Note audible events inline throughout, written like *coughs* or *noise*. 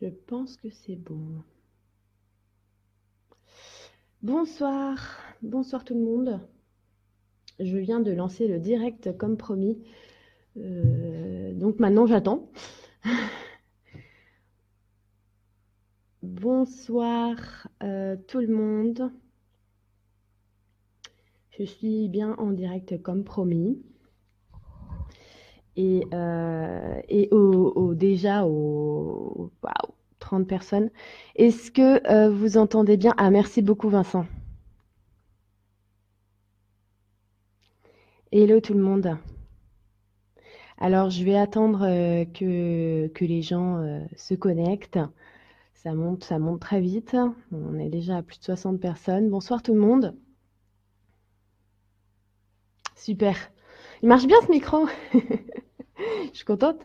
Je pense que c'est bon. Bonsoir, bonsoir tout le monde. Je viens de lancer le direct comme promis. Euh, donc maintenant j'attends. bonsoir euh, tout le monde. Je suis bien en direct comme promis. Et, euh, au, déjà aux 30 personnes. Est-ce que euh, vous entendez bien? Ah, merci beaucoup Vincent. Hello tout le monde. Alors, je vais attendre euh, que, que les gens se connectent. Ça monte, ça monte très vite. On est déjà à plus de 60 personnes. Bonsoir tout le monde. Super. Il marche bien ce micro? *laughs* Je suis contente.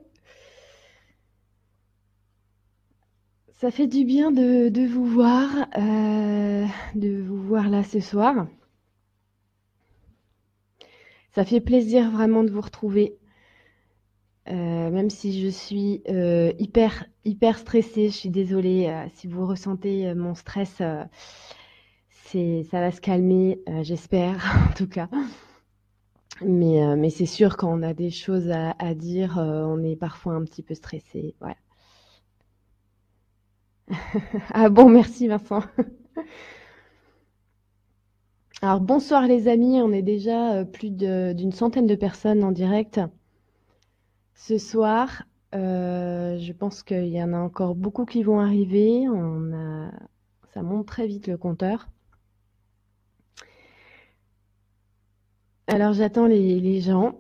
Ça fait du bien de, vous voir, euh, de vous voir là ce soir. Ça fait plaisir vraiment de vous retrouver. Euh, même si je suis euh, hyper hyper stressée, je suis désolée si vous ressentez mon stress. c'est ça va se calmer, j'espère *laughs* en tout cas. Mais, mais c'est sûr, quand on a des choses à, dire, on est parfois un petit peu stressé. Voilà. *laughs* ah bon, merci Vincent. *laughs* Alors bonsoir les amis, on est déjà euh, plus d'une centaine de personnes en direct. Ce soir, je pense qu'il y en a encore beaucoup qui vont arriver. Ça monte très vite le compteur. Alors j'attends les, gens.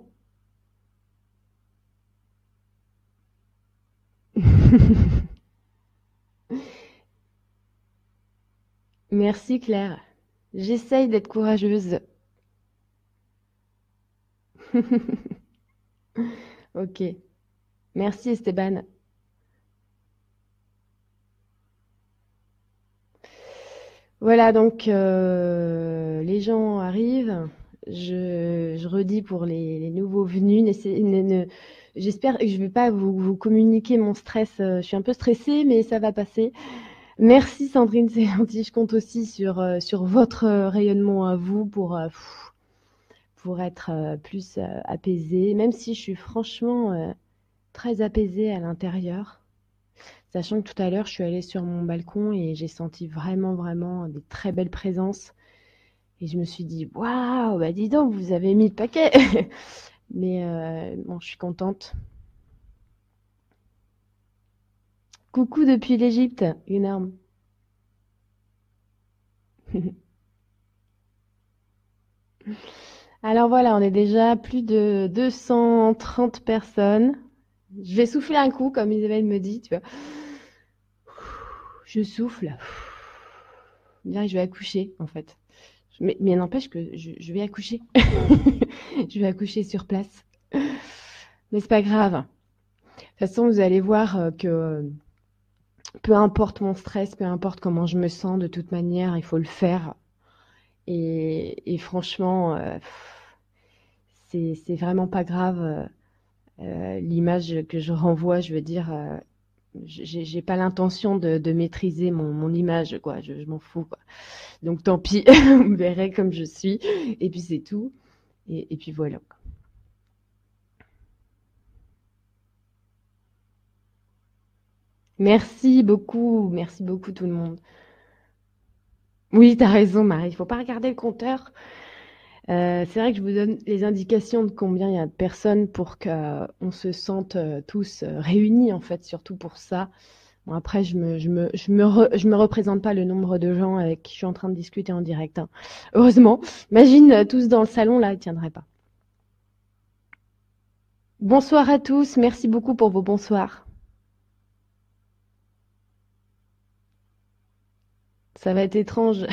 *laughs* Merci Claire. J'essaye d'être courageuse. *laughs* ok. Merci Esteban. Voilà, donc euh, les gens arrivent je, redis pour les, nouveaux venus, j'espère que je ne vais pas vous, communiquer mon stress. Euh, je suis un peu stressée, mais ça va passer. Merci Sandrine, c'est *laughs* gentil. Je compte aussi sur, euh, votre rayonnement à vous pour, euh, être plus apaisée, même si je suis franchement très apaisée à l'intérieur. Sachant que tout à l'heure, je suis allée sur mon balcon et j'ai senti vraiment, vraiment des très belles présences et je me suis dit, waouh, bah dis donc, vous avez mis le paquet. *laughs* Mais euh, bon, je suis contente. Coucou depuis l'Égypte, une arme. *laughs* Alors voilà, on est déjà plus de 230 personnes. Je vais souffler un coup, comme Isabelle me dit, tu vois. Je souffle. Bien, je vais accoucher, en fait. Mais, n'empêche que je, vais accoucher. *laughs* je vais accoucher sur place. Mais c'est pas grave. De toute façon, vous allez voir euh, que peu importe mon stress, peu importe comment je me sens, de toute manière, il faut le faire. Et, franchement, euh, c'est vraiment pas grave. Euh, l'image que je renvoie, je veux dire, j'ai pas l'intention de, maîtriser mon, image, quoi. Je, m'en fous, quoi. Donc tant pis, *laughs* vous verrez comme je suis. Et puis c'est tout. Et, puis voilà. Merci beaucoup, merci beaucoup tout le monde. Oui, tu as raison, Marie. Il faut pas regarder le compteur. Euh, c'est vrai que je vous donne les indications de combien il y a de personnes pour qu'on se sente euh, tous euh, réunis, en fait, surtout pour ça. Bon, après, je me, me, représente pas le nombre de gens avec qui je suis en train de discuter en direct. Hein. Heureusement. Imagine tous dans le salon, là, ils tiendraient pas. Bonsoir à tous. Merci beaucoup pour vos bonsoirs. Ça va être étrange.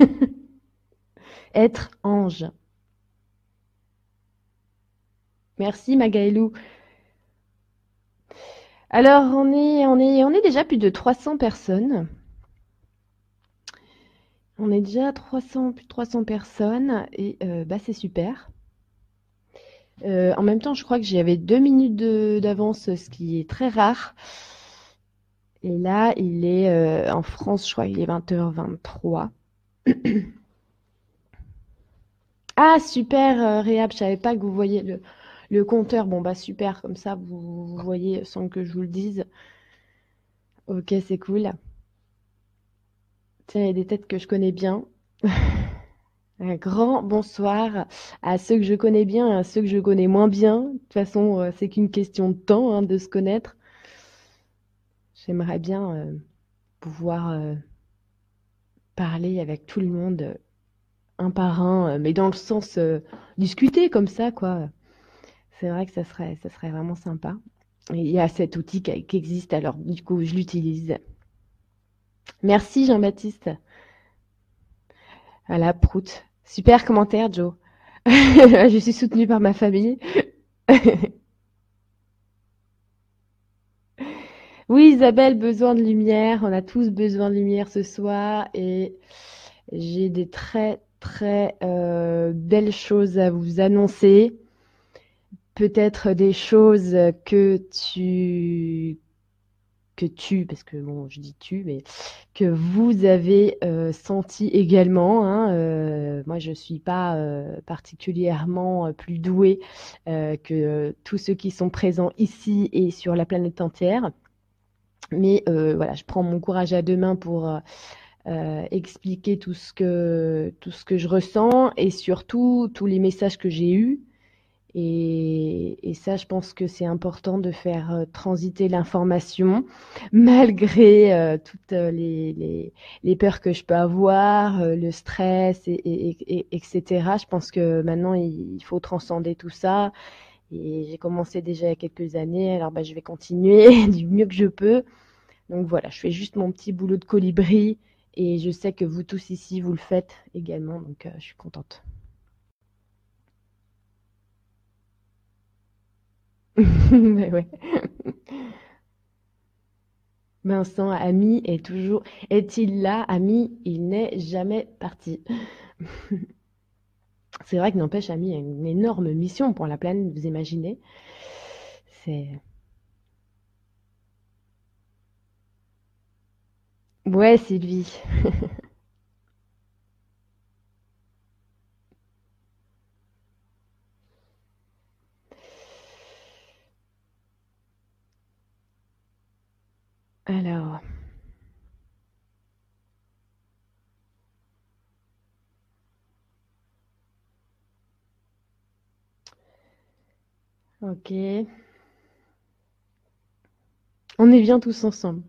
*laughs* être ange. Merci Magaëlou. Alors, on est, on, est, déjà plus de 300 personnes. On est déjà à 300, plus de 300 personnes et euh, bah, c'est super. Euh, en même temps, je crois que j'avais deux minutes d'avance, ce qui est très rare. Et là, il est euh, en France, je crois qu'il est 20h23. *clears throat* ah, super, euh, Réab, je savais pas que vous voyez le, compteur. Bon, bah super, comme ça, vous, voyez sans que je vous le dise. Ok, c'est cool. Tiens, il y a des têtes que je connais bien. *laughs* Un grand bonsoir à ceux que je connais bien à ceux que je connais moins bien. De toute façon, euh, c'est qu'une question de temps hein, de se connaître. J'aimerais bien euh, pouvoir euh, parler avec tout le monde un par un, mais dans le sens discuter comme ça, quoi. C'est vrai que ça serait, ça serait vraiment sympa. Il y a cet outil qui, qui existe, alors du coup, je l'utilise. Merci Jean-Baptiste. À la proute. Super commentaire, Joe. *laughs* je suis soutenue par ma famille. *laughs* oui, Isabelle, besoin de lumière. On a tous besoin de lumière ce soir et j'ai des très très euh, belles choses à vous annoncer. Peut-être des choses que tu que tu, parce que bon, je dis tu, mais que vous avez euh, senti également. Hein, euh, moi, je suis pas particulièrement plus douée que tous ceux qui sont présents ici et sur la planète entière. Mais voilà, je prends mon courage à deux mains pour expliquer tout ce que tout ce que je ressens et surtout tous les messages que j'ai eus et, ça, je pense que c'est important de faire euh, transiter l'information *laughs* malgré euh, toutes euh, les, les, peurs que je peux avoir, le stress, et, etc. Je pense que maintenant, il faut transcender tout ça. Et j'ai commencé déjà il y a quelques années, alors bah, je vais continuer *laughs* du mieux que je peux. Donc voilà, je fais juste mon petit boulot de colibri et je sais que vous tous ici, vous le faites également, donc je suis contente. *laughs* Ouais. *laughs* Vincent, ami, est toujours. Est-il là, ami Il n'est jamais parti. C'est vrai que n'empêche, a une énorme mission pour la planète, vous imaginez C'est. Ouais, Sylvie. *laughs* Alors. Ok. On est bien tous ensemble.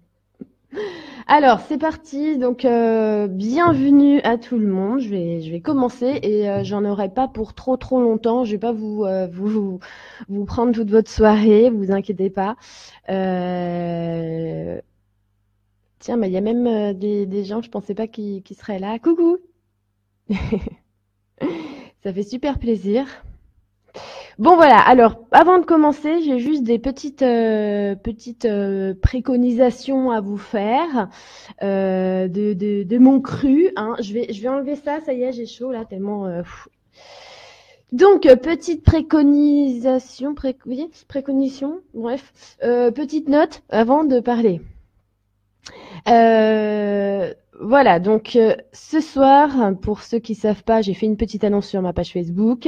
Alors, c'est parti. Donc, euh, bienvenue à tout le monde. Je vais, commencer et euh, j'en aurai pas pour trop trop longtemps. Je vais pas vous, euh, vous, prendre toute votre soirée. Vous inquiétez pas. Tiens, il y a même des, des, gens, je pensais pas qui, qui seraient là. Coucou. *laughs* Ça fait super plaisir. Bon voilà, alors avant de commencer, j'ai juste des petites euh, petites euh, préconisations à vous faire euh, de, de, mon cru. Hein. Je vais je vais enlever ça, ça y est, j'ai chaud là tellement. Donc petite préconisation, pré, oui, bref, petite note avant de parler. voilà, donc ce soir, pour ceux qui savent pas, j'ai fait une petite annonce sur ma page Facebook.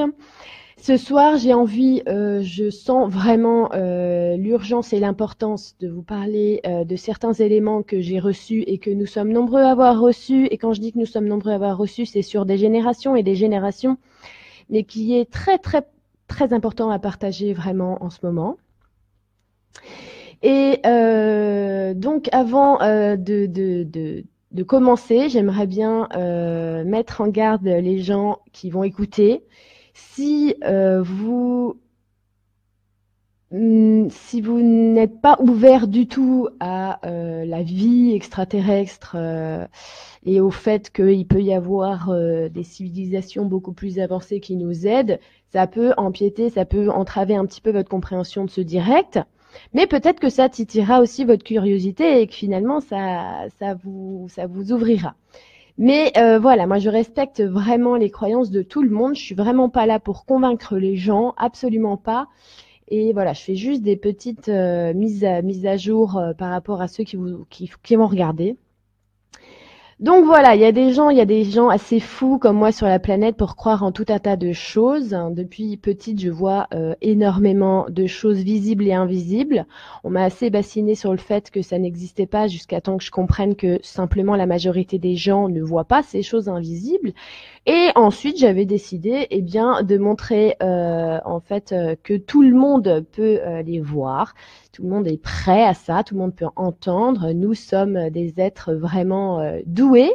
Ce soir, j'ai envie, euh, je sens vraiment euh, l'urgence et l'importance de vous parler euh, de certains éléments que j'ai reçus et que nous sommes nombreux à avoir reçus. Et quand je dis que nous sommes nombreux à avoir reçus, c'est sur des générations et des générations, mais qui est très très très important à partager vraiment en ce moment. Et donc, avant de, commencer, j'aimerais bien mettre en garde les gens qui vont écouter si euh, vous hmm, si vous n'êtes pas ouvert du tout à euh, la vie extraterrestre euh, et au fait qu'il peut y avoir des civilisations beaucoup plus avancées qui nous aident, ça peut empiéter, ça peut entraver un petit peu votre compréhension de ce direct. Mais peut-être que ça titillera aussi votre curiosité et que finalement ça, ça, vous, ça vous ouvrira. Mais euh, voilà, moi je respecte vraiment les croyances de tout le monde. Je suis vraiment pas là pour convaincre les gens, absolument pas. Et voilà, je fais juste des petites mises, à, mises à jour par rapport à ceux qui, vous, qui, qui vont regarder. Donc voilà, il y a des gens, il y a des gens assez fous comme moi sur la planète pour croire en tout un tas de choses. Depuis petite, je vois euh, énormément de choses visibles et invisibles. On m'a assez bassiné sur le fait que ça n'existait pas jusqu'à temps que je comprenne que simplement la majorité des gens ne voient pas ces choses invisibles. Et ensuite, j'avais décidé, eh bien, de montrer euh, en fait euh, que tout le monde peut les voir. Tout le monde est prêt à ça, tout le monde peut entendre. Nous sommes des êtres vraiment euh, doués,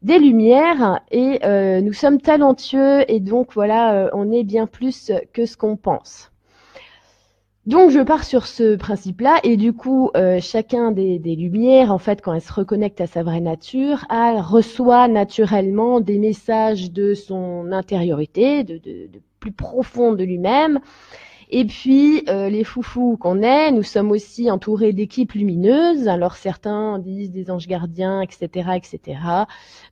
des lumières, et euh, nous sommes talentueux, et donc voilà, euh, on est bien plus que ce qu'on pense. Donc je pars sur ce principe-là et du coup chacun des, lumières en fait quand elle se reconnecte à sa vraie nature, elle reçoit naturellement des messages de son intériorité, de, de plus profond de lui-même et puis, euh, les foufous qu'on est, nous sommes aussi entourés d'équipes lumineuses. Alors, certains disent des anges gardiens, etc., etc.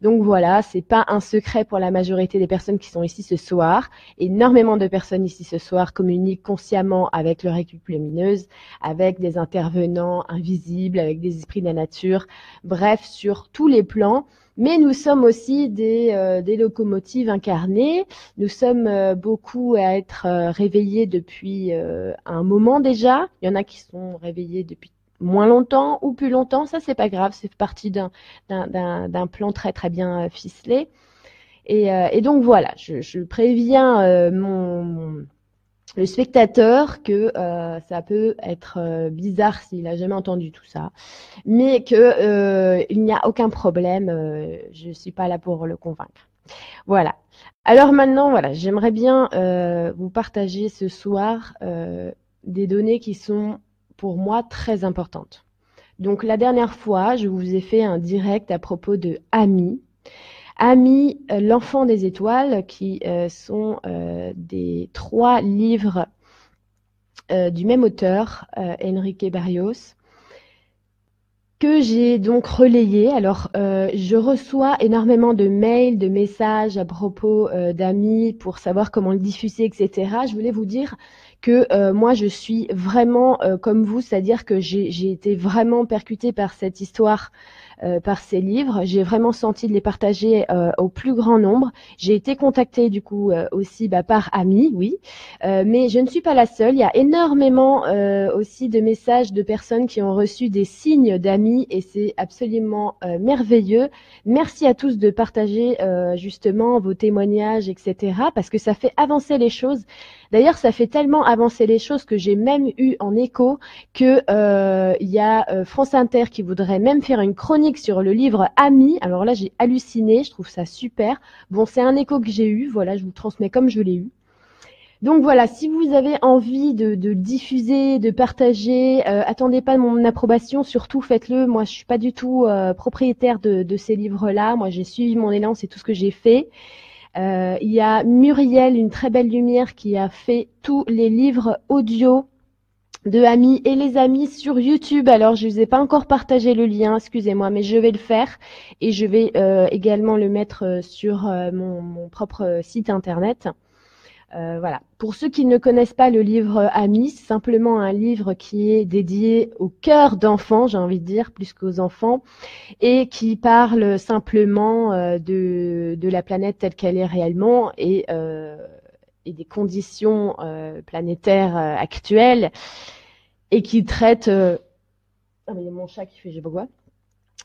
Donc voilà, c'est pas un secret pour la majorité des personnes qui sont ici ce soir. Énormément de personnes ici ce soir communiquent consciemment avec leur équipe lumineuse, avec des intervenants invisibles, avec des esprits de la nature. Bref, sur tous les plans mais nous sommes aussi des, euh, des locomotives incarnées. Nous sommes euh, beaucoup à être euh, réveillés depuis un moment déjà. Il y en a qui sont réveillés depuis moins longtemps ou plus longtemps. Ça, c'est pas grave. C'est partie d'un, d'un, plan très très bien ficelé. Et, et donc voilà, je, je préviens mon le spectateur que euh, ça peut être euh, bizarre s'il n'a jamais entendu tout ça, mais que euh, il n'y a aucun problème. je suis pas là pour le convaincre. Voilà. Alors maintenant, voilà, j'aimerais bien vous partager ce soir des données qui sont pour moi très importantes. Donc la dernière fois, je vous ai fait un direct à propos de Ami. Ami, euh, l'enfant des étoiles, qui euh, sont euh, des trois livres du même auteur, Enrique Barrios, que j'ai donc relayé. Alors, je reçois énormément de mails, de messages à propos d'amis pour savoir comment le diffuser, etc. Je voulais vous dire que moi, je suis vraiment comme vous, c'est-à-dire que j'ai été vraiment percutée par cette histoire euh, par ces livres. J'ai vraiment senti de les partager euh, au plus grand nombre. J'ai été contactée du coup euh, aussi bah, par amis, oui, mais je ne suis pas la seule. Il y a énormément aussi de messages de personnes qui ont reçu des signes d'amis et c'est absolument merveilleux. Merci à tous de partager justement vos témoignages, etc. parce que ça fait avancer les choses. D'ailleurs, ça fait tellement avancer les choses que j'ai même eu en écho que il y a France Inter qui voudrait même faire une chronique sur le livre Ami. Alors là, j'ai halluciné, je trouve ça super. Bon, c'est un écho que j'ai eu, voilà, je vous transmets comme je l'ai eu. Donc voilà, si vous avez envie de, diffuser, de partager, euh, attendez pas mon approbation, surtout faites-le. Moi, je suis pas du tout euh, propriétaire de, ces livres-là. Moi, j'ai suivi mon élan, c'est tout ce que j'ai fait. Euh, il y a Muriel, une très belle lumière, qui a fait tous les livres audio de amis et les amis sur YouTube. Alors, je ne vous ai pas encore partagé le lien, excusez-moi, mais je vais le faire et je vais euh, également le mettre euh, sur euh, mon, propre site internet. voilà. Pour ceux qui ne connaissent pas le livre Amis, c'est simplement un livre qui est dédié au cœur d'enfants, j'ai envie de dire, plus qu'aux enfants, et qui parle simplement de, la planète telle qu'elle est réellement et des conditions planétaires actuelles et qui traite. Euh... Ah, mais il y a mon chat qui fait pas quoi.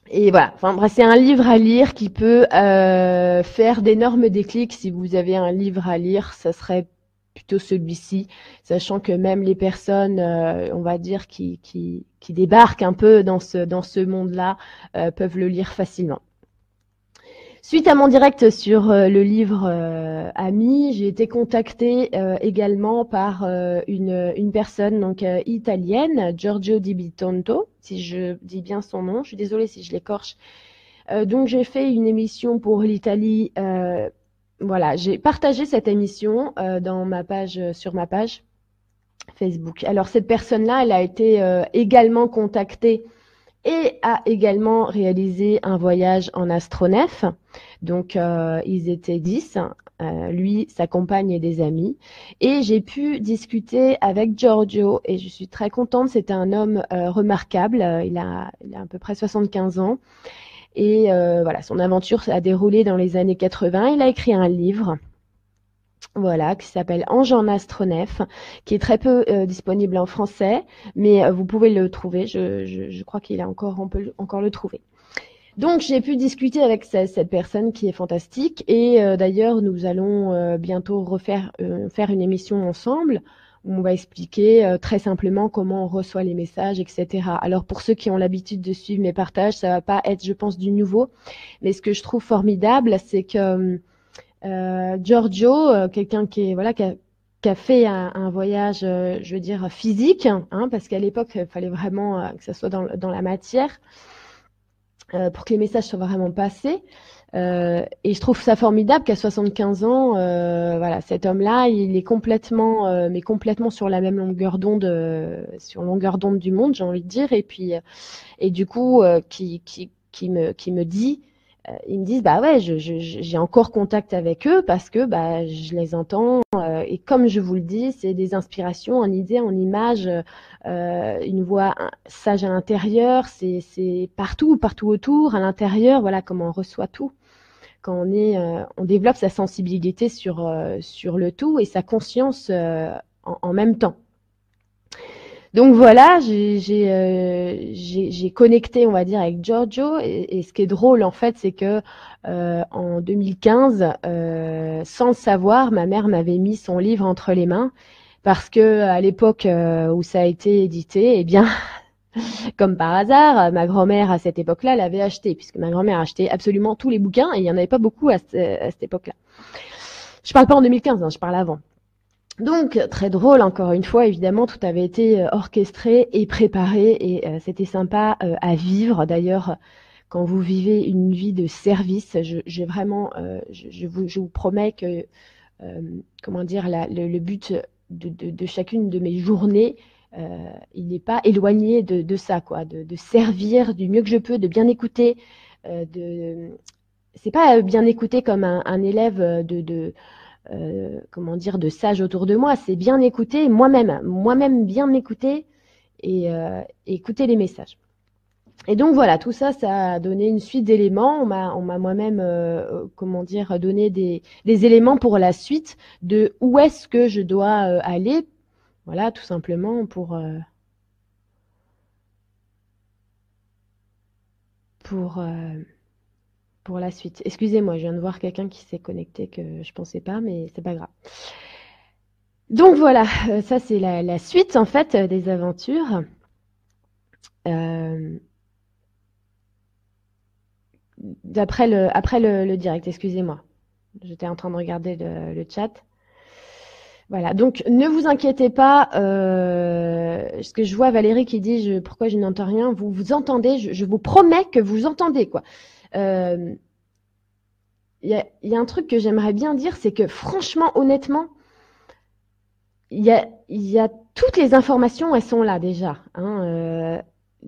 Et voilà, enfin bref, c'est un livre à lire qui peut euh, faire d'énormes déclics. Si vous avez un livre à lire, ça serait plutôt celui-ci, sachant que même les personnes, euh, on va dire, qui, qui, qui, débarquent un peu dans ce, dans ce monde-là, euh, peuvent le lire facilement. Suite à mon direct sur euh, le livre euh, Ami, j'ai été contactée euh, également par une, une, personne donc italienne, Giorgio Di Bitonto, si je dis bien son nom. Je suis désolée si je l'écorche. donc j'ai fait une émission pour l'Italie. voilà, j'ai partagé cette émission dans ma page sur ma page Facebook. Alors cette personne-là, elle a été également contactée et a également réalisé un voyage en astronef. Donc, euh, ils étaient 10. lui, sa compagne et des amis. Et j'ai pu discuter avec Giorgio et je suis très contente. C'était un homme remarquable. Il a, il a à peu près 75 ans. Et voilà, son aventure a déroulé dans les années 80. Il a écrit un livre voilà, qui s'appelle Ange en astronef, qui est très peu euh, disponible en français, mais euh, vous pouvez le trouver. Je, je, je crois qu'il est encore, on peut encore le trouver. Donc j'ai pu discuter avec cette personne qui est fantastique et euh, d'ailleurs nous allons bientôt refaire faire une émission ensemble où on va expliquer très simplement comment on reçoit les messages, etc. Alors pour ceux qui ont l'habitude de suivre mes partages, ça va pas être, je pense, du nouveau, mais ce que je trouve formidable, c'est que euh, Giorgio, euh, quelqu'un qui est voilà qui a, qui a fait un, un voyage, euh, je veux dire physique, hein, parce qu'à l'époque, il fallait vraiment que ça soit dans, dans la matière pour que les messages soient vraiment passés. Euh, et je trouve ça formidable qu'à 75 ans, euh, voilà, cet homme-là, il est complètement, euh, mais complètement sur la même longueur d'onde, sur longueur d'onde du monde, j'ai envie de dire. Et puis, et du coup, qui, qui, qui me, qui me dit, euh, ils me disent bah ouais, j'ai encore contact avec eux parce que bah je les entends euh, et comme je vous le dis, c'est des inspirations en idées, en images, euh, une voix sage à l'intérieur, c'est partout, partout autour, à l'intérieur, voilà comment on reçoit tout. Quand on est, on développe sa sensibilité sur sur le tout et sa conscience en même temps. Donc voilà, euh, j'ai connecté, on va dire, avec Giorgio. Et, ce qui est drôle, en fait, c'est que euh, en 2015, euh, sans le savoir, ma mère m'avait mis son livre entre les mains parce que à l'époque où ça a été édité, eh bien, *laughs* comme par hasard, ma grand-mère à cette époque-là l'avait acheté, puisque ma grand-mère achetait absolument tous les bouquins et il n'y en avait pas beaucoup à, cette époque-là. Je parle pas en 2015, hein, je parle avant. Donc, très drôle, encore une fois, évidemment, tout avait été euh, orchestré et préparé et euh, c'était sympa euh, à vivre. D'ailleurs, quand vous vivez une vie de service, j'ai vraiment, je, vous, promets que, comment dire, le, but de, chacune de mes journées, il n'est pas éloigné de, ça, quoi, de, servir du mieux que je peux, de bien écouter, de, c'est pas bien écouter comme un élève de euh, comment dire, de sages autour de moi. C'est bien écouter moi-même, moi-même bien m'écouter et euh, écouter les messages. Et donc voilà, tout ça, ça a donné une suite d'éléments. On m'a, on m'a moi-même, euh, comment dire, donné des, des, éléments pour la suite de où est-ce que je dois aller. Voilà, tout simplement pour pour pour la suite. Excusez-moi, je viens de voir quelqu'un qui s'est connecté que je pensais pas, mais c'est pas grave. Donc voilà, euh, ça c'est la, suite en fait euh, des aventures. Euh, après le, direct, excusez-moi. J'étais en train de regarder le, chat. Voilà, donc ne vous inquiétez pas. ce que je vois Valérie qui dit pourquoi je n'entends rien. Vous vous entendez, je, je, vous promets que vous entendez quoi. Il euh, y, a, un truc que j'aimerais bien dire, c'est que franchement, honnêtement, il y a, y a, toutes les informations, elles sont là déjà. Hein, euh,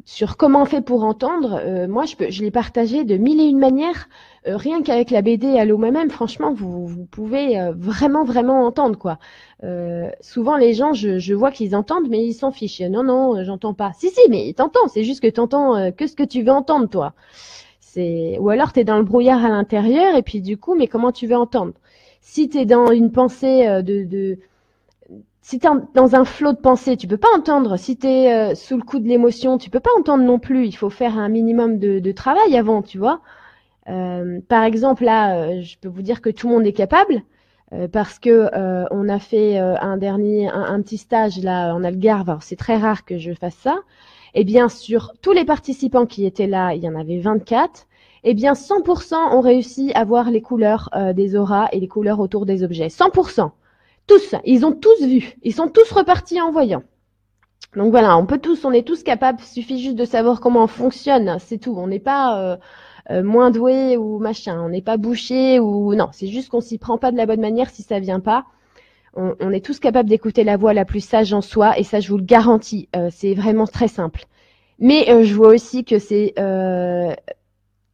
sur comment on fait pour entendre, euh, moi je, peux, je l'ai partagé de mille et une manières, rien qu'avec la BD Allo moi-même, franchement vous, vous pouvez vraiment vraiment entendre quoi. souvent les gens, je, je vois qu'ils entendent mais ils s'en fichent. Non non, j'entends pas. Si si, mais t'entends, c'est juste que t'entends que ce que tu veux entendre toi ou alors tu es dans le brouillard à l'intérieur et puis du coup, mais comment tu veux entendre? Si tu es dans une pensée euh, de, si tu es dans un flot de pensée, tu peux pas entendre. Si tu es euh, sous le coup de l'émotion, tu peux pas entendre non plus. Il faut faire un minimum de, de travail avant, tu vois. Euh, par exemple, là, je peux vous dire que tout le monde est capable parce que on a fait un dernier, un, petit stage là en Algarve. C'est très rare que je fasse ça. Eh bien, sur tous les participants qui étaient là, il y en avait 24. Eh bien, 100% ont réussi à voir les couleurs euh, des auras et les couleurs autour des objets. 100%. Tous. Ils ont tous vu. Ils sont tous repartis en voyant. Donc voilà, on peut tous, on est tous capables. Suffit juste de savoir comment on fonctionne. C'est tout. On n'est pas euh, euh, moins doué ou machin. On n'est pas bouché ou non. C'est juste qu'on s'y prend pas de la bonne manière si ça vient pas on, est tous capables d'écouter la voix la plus sage en soi, et ça, je vous le garantis, euh, c'est vraiment très simple. Mais euh, je vois aussi que c'est euh,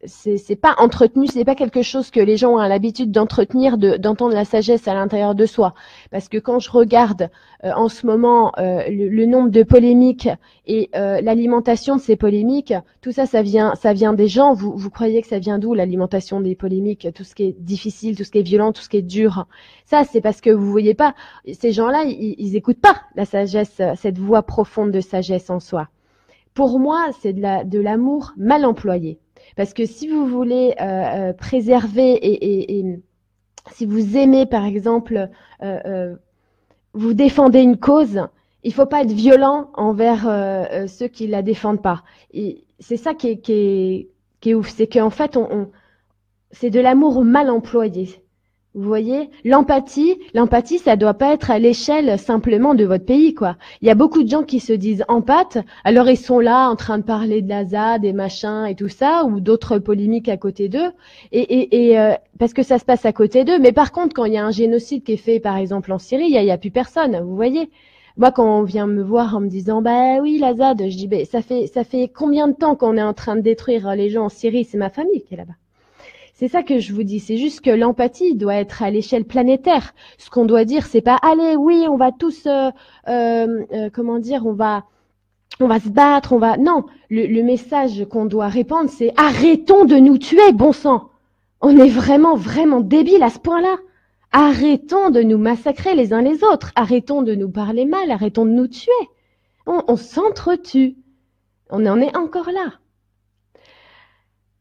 c'est pas entretenu, c'est pas quelque chose que les gens ont l'habitude d'entretenir, d'entendre la sagesse à l'intérieur de soi. Parce que quand je regarde euh, en ce moment euh, le, nombre de polémiques et euh, l'alimentation de ces polémiques, tout ça, ça vient, ça vient des gens. Vous, vous croyez que ça vient d'où l'alimentation des polémiques Tout ce qui est difficile, tout ce qui est violent, tout ce qui est dur? Ça, c'est parce que vous voyez pas ces gens-là, ils, ils écoutent pas la sagesse, cette voix profonde de sagesse en soi. Pour moi, c'est de l'amour mal employé. Parce que si vous voulez euh, euh, préserver et, si vous aimez, par exemple, euh, vous défendez une cause, il faut pas être violent envers ceux qui la défendent pas. Et c'est ça qui est ouf, c'est qu'en fait, on c'est de l'amour mal employé. Vous voyez, l'empathie, l'empathie, ça doit pas être à l'échelle simplement de votre pays, quoi. Il y a beaucoup de gens qui se disent empathes, alors ils sont là en train de parler de la ZAD et machin et tout ça, ou d'autres polémiques à côté d'eux, et euh, parce que ça se passe à côté d'eux. Mais par contre, quand il y a un génocide qui est fait, par exemple en Syrie, il y a, plus personne. Vous voyez. Moi, quand on vient me voir en me disant, bah oui, la ZAD, je dis, bah, ça fait, ça fait combien de temps qu'on est en train de détruire les gens en Syrie? C'est ma famille qui est là-bas. C'est ça que je vous dis. C'est juste que l'empathie doit être à l'échelle planétaire. Ce qu'on doit dire, c'est pas allez, oui, on va tous, euh, euh, euh, comment dire, on va, on va se battre, on va. Non, le, message qu'on doit répandre, c'est arrêtons de nous tuer, bon sang. On est vraiment, vraiment débiles à ce point-là. Arrêtons de nous massacrer les uns les autres. Arrêtons de nous parler mal. Arrêtons de nous tuer. On s'entretue. On en est encore là.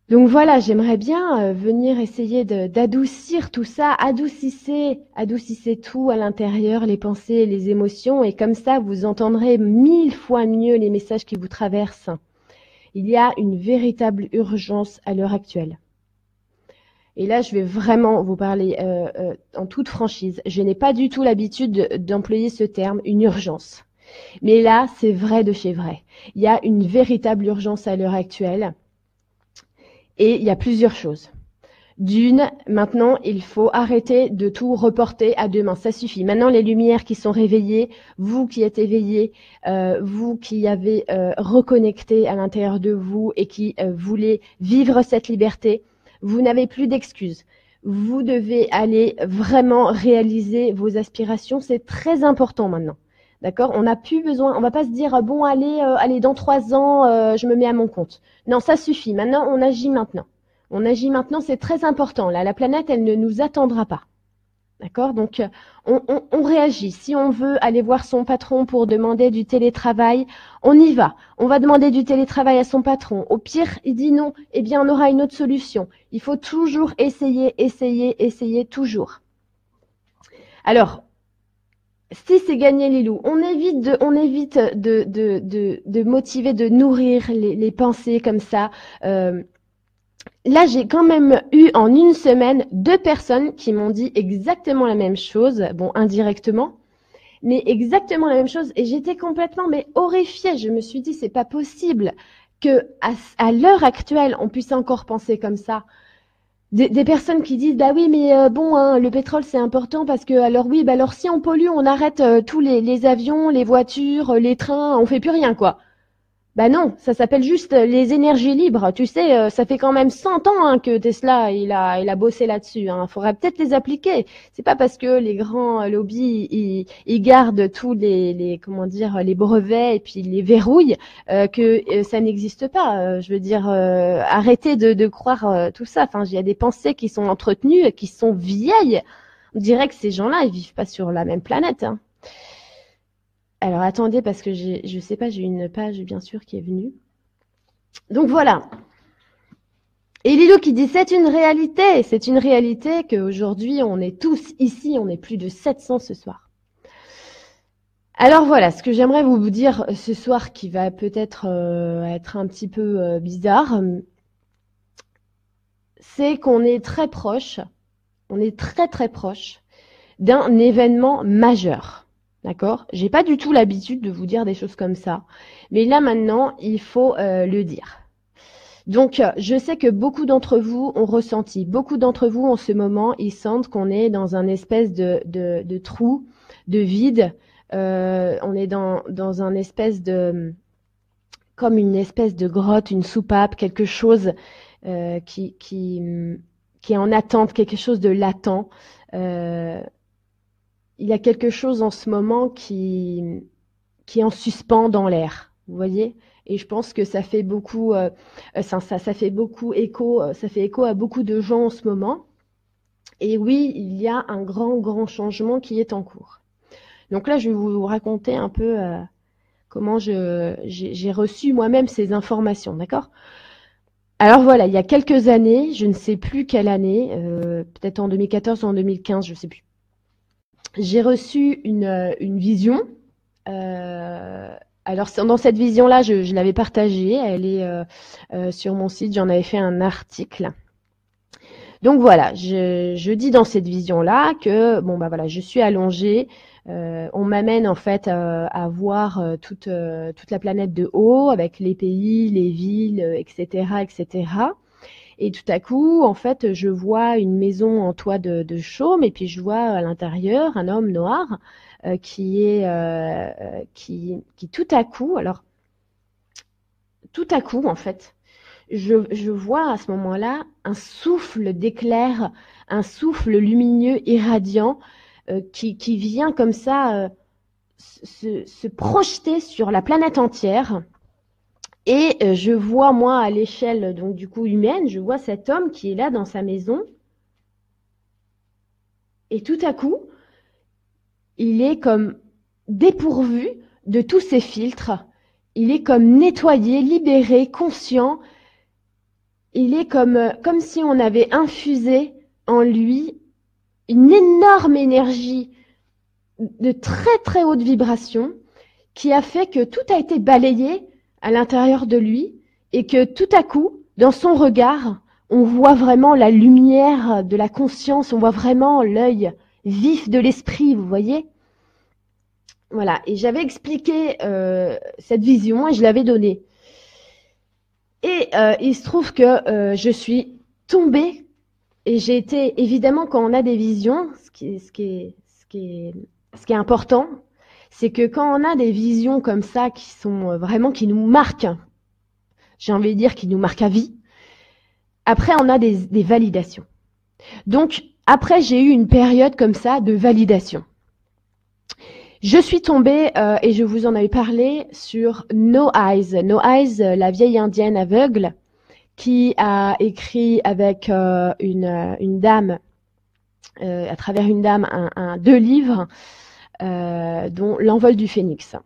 Donc voilà, j'aimerais bien euh, venir essayer d'adoucir tout ça, adoucissez, adoucissez tout à l'intérieur, les pensées, les émotions, et comme ça, vous entendrez mille fois mieux les messages qui vous traversent. Il y a une véritable urgence à l'heure actuelle. Et là, je vais vraiment vous parler euh, euh, en toute franchise. Je n'ai pas du tout l'habitude d'employer ce terme, une urgence. Mais là, c'est vrai de chez vrai. Il y a une véritable urgence à l'heure actuelle. Et il y a plusieurs choses. D'une, maintenant, il faut arrêter de tout reporter à demain. Ça suffit. Maintenant, les lumières qui sont réveillées, vous qui êtes éveillés, euh, vous qui avez euh, reconnecté à l'intérieur de vous et qui euh, voulez vivre cette liberté, vous n'avez plus d'excuses. Vous devez aller vraiment réaliser vos aspirations. C'est très important maintenant. D'accord? On n'a plus besoin, on va pas se dire bon allez, euh, allez dans trois ans, euh, je me mets à mon compte. Non, ça suffit. Maintenant, on agit maintenant. On agit maintenant, c'est très important. Là, la planète, elle ne nous attendra pas. D'accord? Donc, on, on, on, réagit. Si on veut aller voir son patron pour demander du télétravail, on y va. On va demander du télétravail à son patron. Au pire, il dit non. Eh bien, on aura une autre solution. Il faut toujours essayer, essayer, essayer, toujours. Alors, si c'est gagner les loups, on évite de, on évite de, de, de, motiver, de nourrir les, pensées comme ça. Euh, là, j'ai quand même eu en une semaine deux personnes qui m'ont dit exactement la même chose, bon, indirectement, mais exactement la même chose, et j'étais complètement mais horrifiée. Je me suis dit, c'est pas possible que à l'heure actuelle, on puisse encore penser comme ça des, personnes qui disent bah oui mais euh, bon hein, le pétrole c'est important parce que alors oui bah alors si on pollue on arrête euh, tous les, les, avions les voitures les trains on fait plus rien quoi bah non, ça s'appelle juste les énergies libres. Tu sais, euh, ça fait quand même 100 ans hein, que Tesla il a il a bossé là-dessus. Il hein. faudrait peut-être les appliquer. C'est pas parce que les grands lobbies ils, gardent tous les, les comment dire les brevets et puis les verrouillent euh, que euh, ça n'existe pas. je veux dire, arrêtez de, croire tout ça. Enfin, il y a des pensées qui sont entretenues, qui sont vieilles. On dirait que ces gens-là ils vivent pas sur la même planète. Hein. Alors attendez parce que je sais pas, j'ai une page bien sûr qui est venue. Donc voilà. Et Lilo qui dit c'est une réalité, c'est une réalité qu'aujourd'hui on est tous ici, on est plus de 700 ce soir. Alors voilà, ce que j'aimerais vous dire ce soir qui va peut-être euh, être un petit peu euh, bizarre, c'est qu'on est très proche, on est très très proche d'un événement majeur. D'accord? J'ai pas du tout l'habitude de vous dire des choses comme ça. Mais là maintenant, il faut euh, le dire. Donc, je sais que beaucoup d'entre vous ont ressenti, beaucoup d'entre vous en ce moment, ils sentent qu'on est dans un espèce de, de, trou, de vide. Euh, on est dans, dans un espèce de, comme une espèce de grotte, une soupape, quelque chose qui, qui, qui est en attente, quelque chose de latent. Il y a quelque chose en ce moment qui, qui est en suspens dans l'air. Vous voyez? Et je pense que ça fait beaucoup, ça, ça, ça, fait beaucoup écho, ça fait écho à beaucoup de gens en ce moment. Et oui, il y a un grand, grand changement qui est en cours. Donc là, je vais vous raconter un peu euh, comment j'ai reçu moi-même ces informations, d'accord? Alors voilà, il y a quelques années, je ne sais plus quelle année, euh, peut-être en 2014 ou en 2015, je ne sais plus. J'ai reçu une, euh, une vision. alors dans cette vision-là, je, je l'avais partagée, elle est sur mon site, j'en avais fait un article. Donc voilà, je, je dis dans cette vision-là que bon bah voilà, je suis allongée. Euh, on m'amène en fait euh, à voir euh, toute toute la planète de haut avec les pays, les villes, etc., etc. Et tout à coup, en fait, je vois une maison en toit de, chaume et puis je vois à l'intérieur un homme noir qui est qui qui tout à coup, alors tout à coup en fait, je, vois à ce moment-là un souffle d'éclair, un souffle lumineux irradiant euh, qui, vient comme ça euh, se, projeter sur la planète entière. Et euh, je vois moi à l'échelle donc du coup humaine, je vois cet homme qui est là dans sa maison. Et tout à coup, il est comme dépourvu de tous ses filtres. Il est comme nettoyé, libéré, conscient, il est comme, euh, comme si on avait infusé en lui une énorme énergie de très très haute vibration qui a fait que tout a été balayé à l'intérieur de lui et que tout à coup, dans son regard, on voit vraiment la lumière de la conscience, on voit vraiment l'œil vif de l'esprit, vous voyez? Voilà, et j'avais expliqué euh, cette vision et je l'avais donnée. Et euh, il se trouve que euh, je suis tombée et j'ai été évidemment quand on a des visions, ce qui, est important, c'est que quand on a des visions comme ça qui sont euh, vraiment qui nous marquent, j'ai envie de dire qui nous marquent à vie. Après, on a des, validations. Donc après, j'ai eu une période comme ça de validation. Je suis tombée, euh, et je vous en avais parlé, sur No Eyes. No Eyes, la vieille indienne aveugle, qui a écrit avec euh, une, dame, à travers une dame, deux livres, dont L'envol du phénix.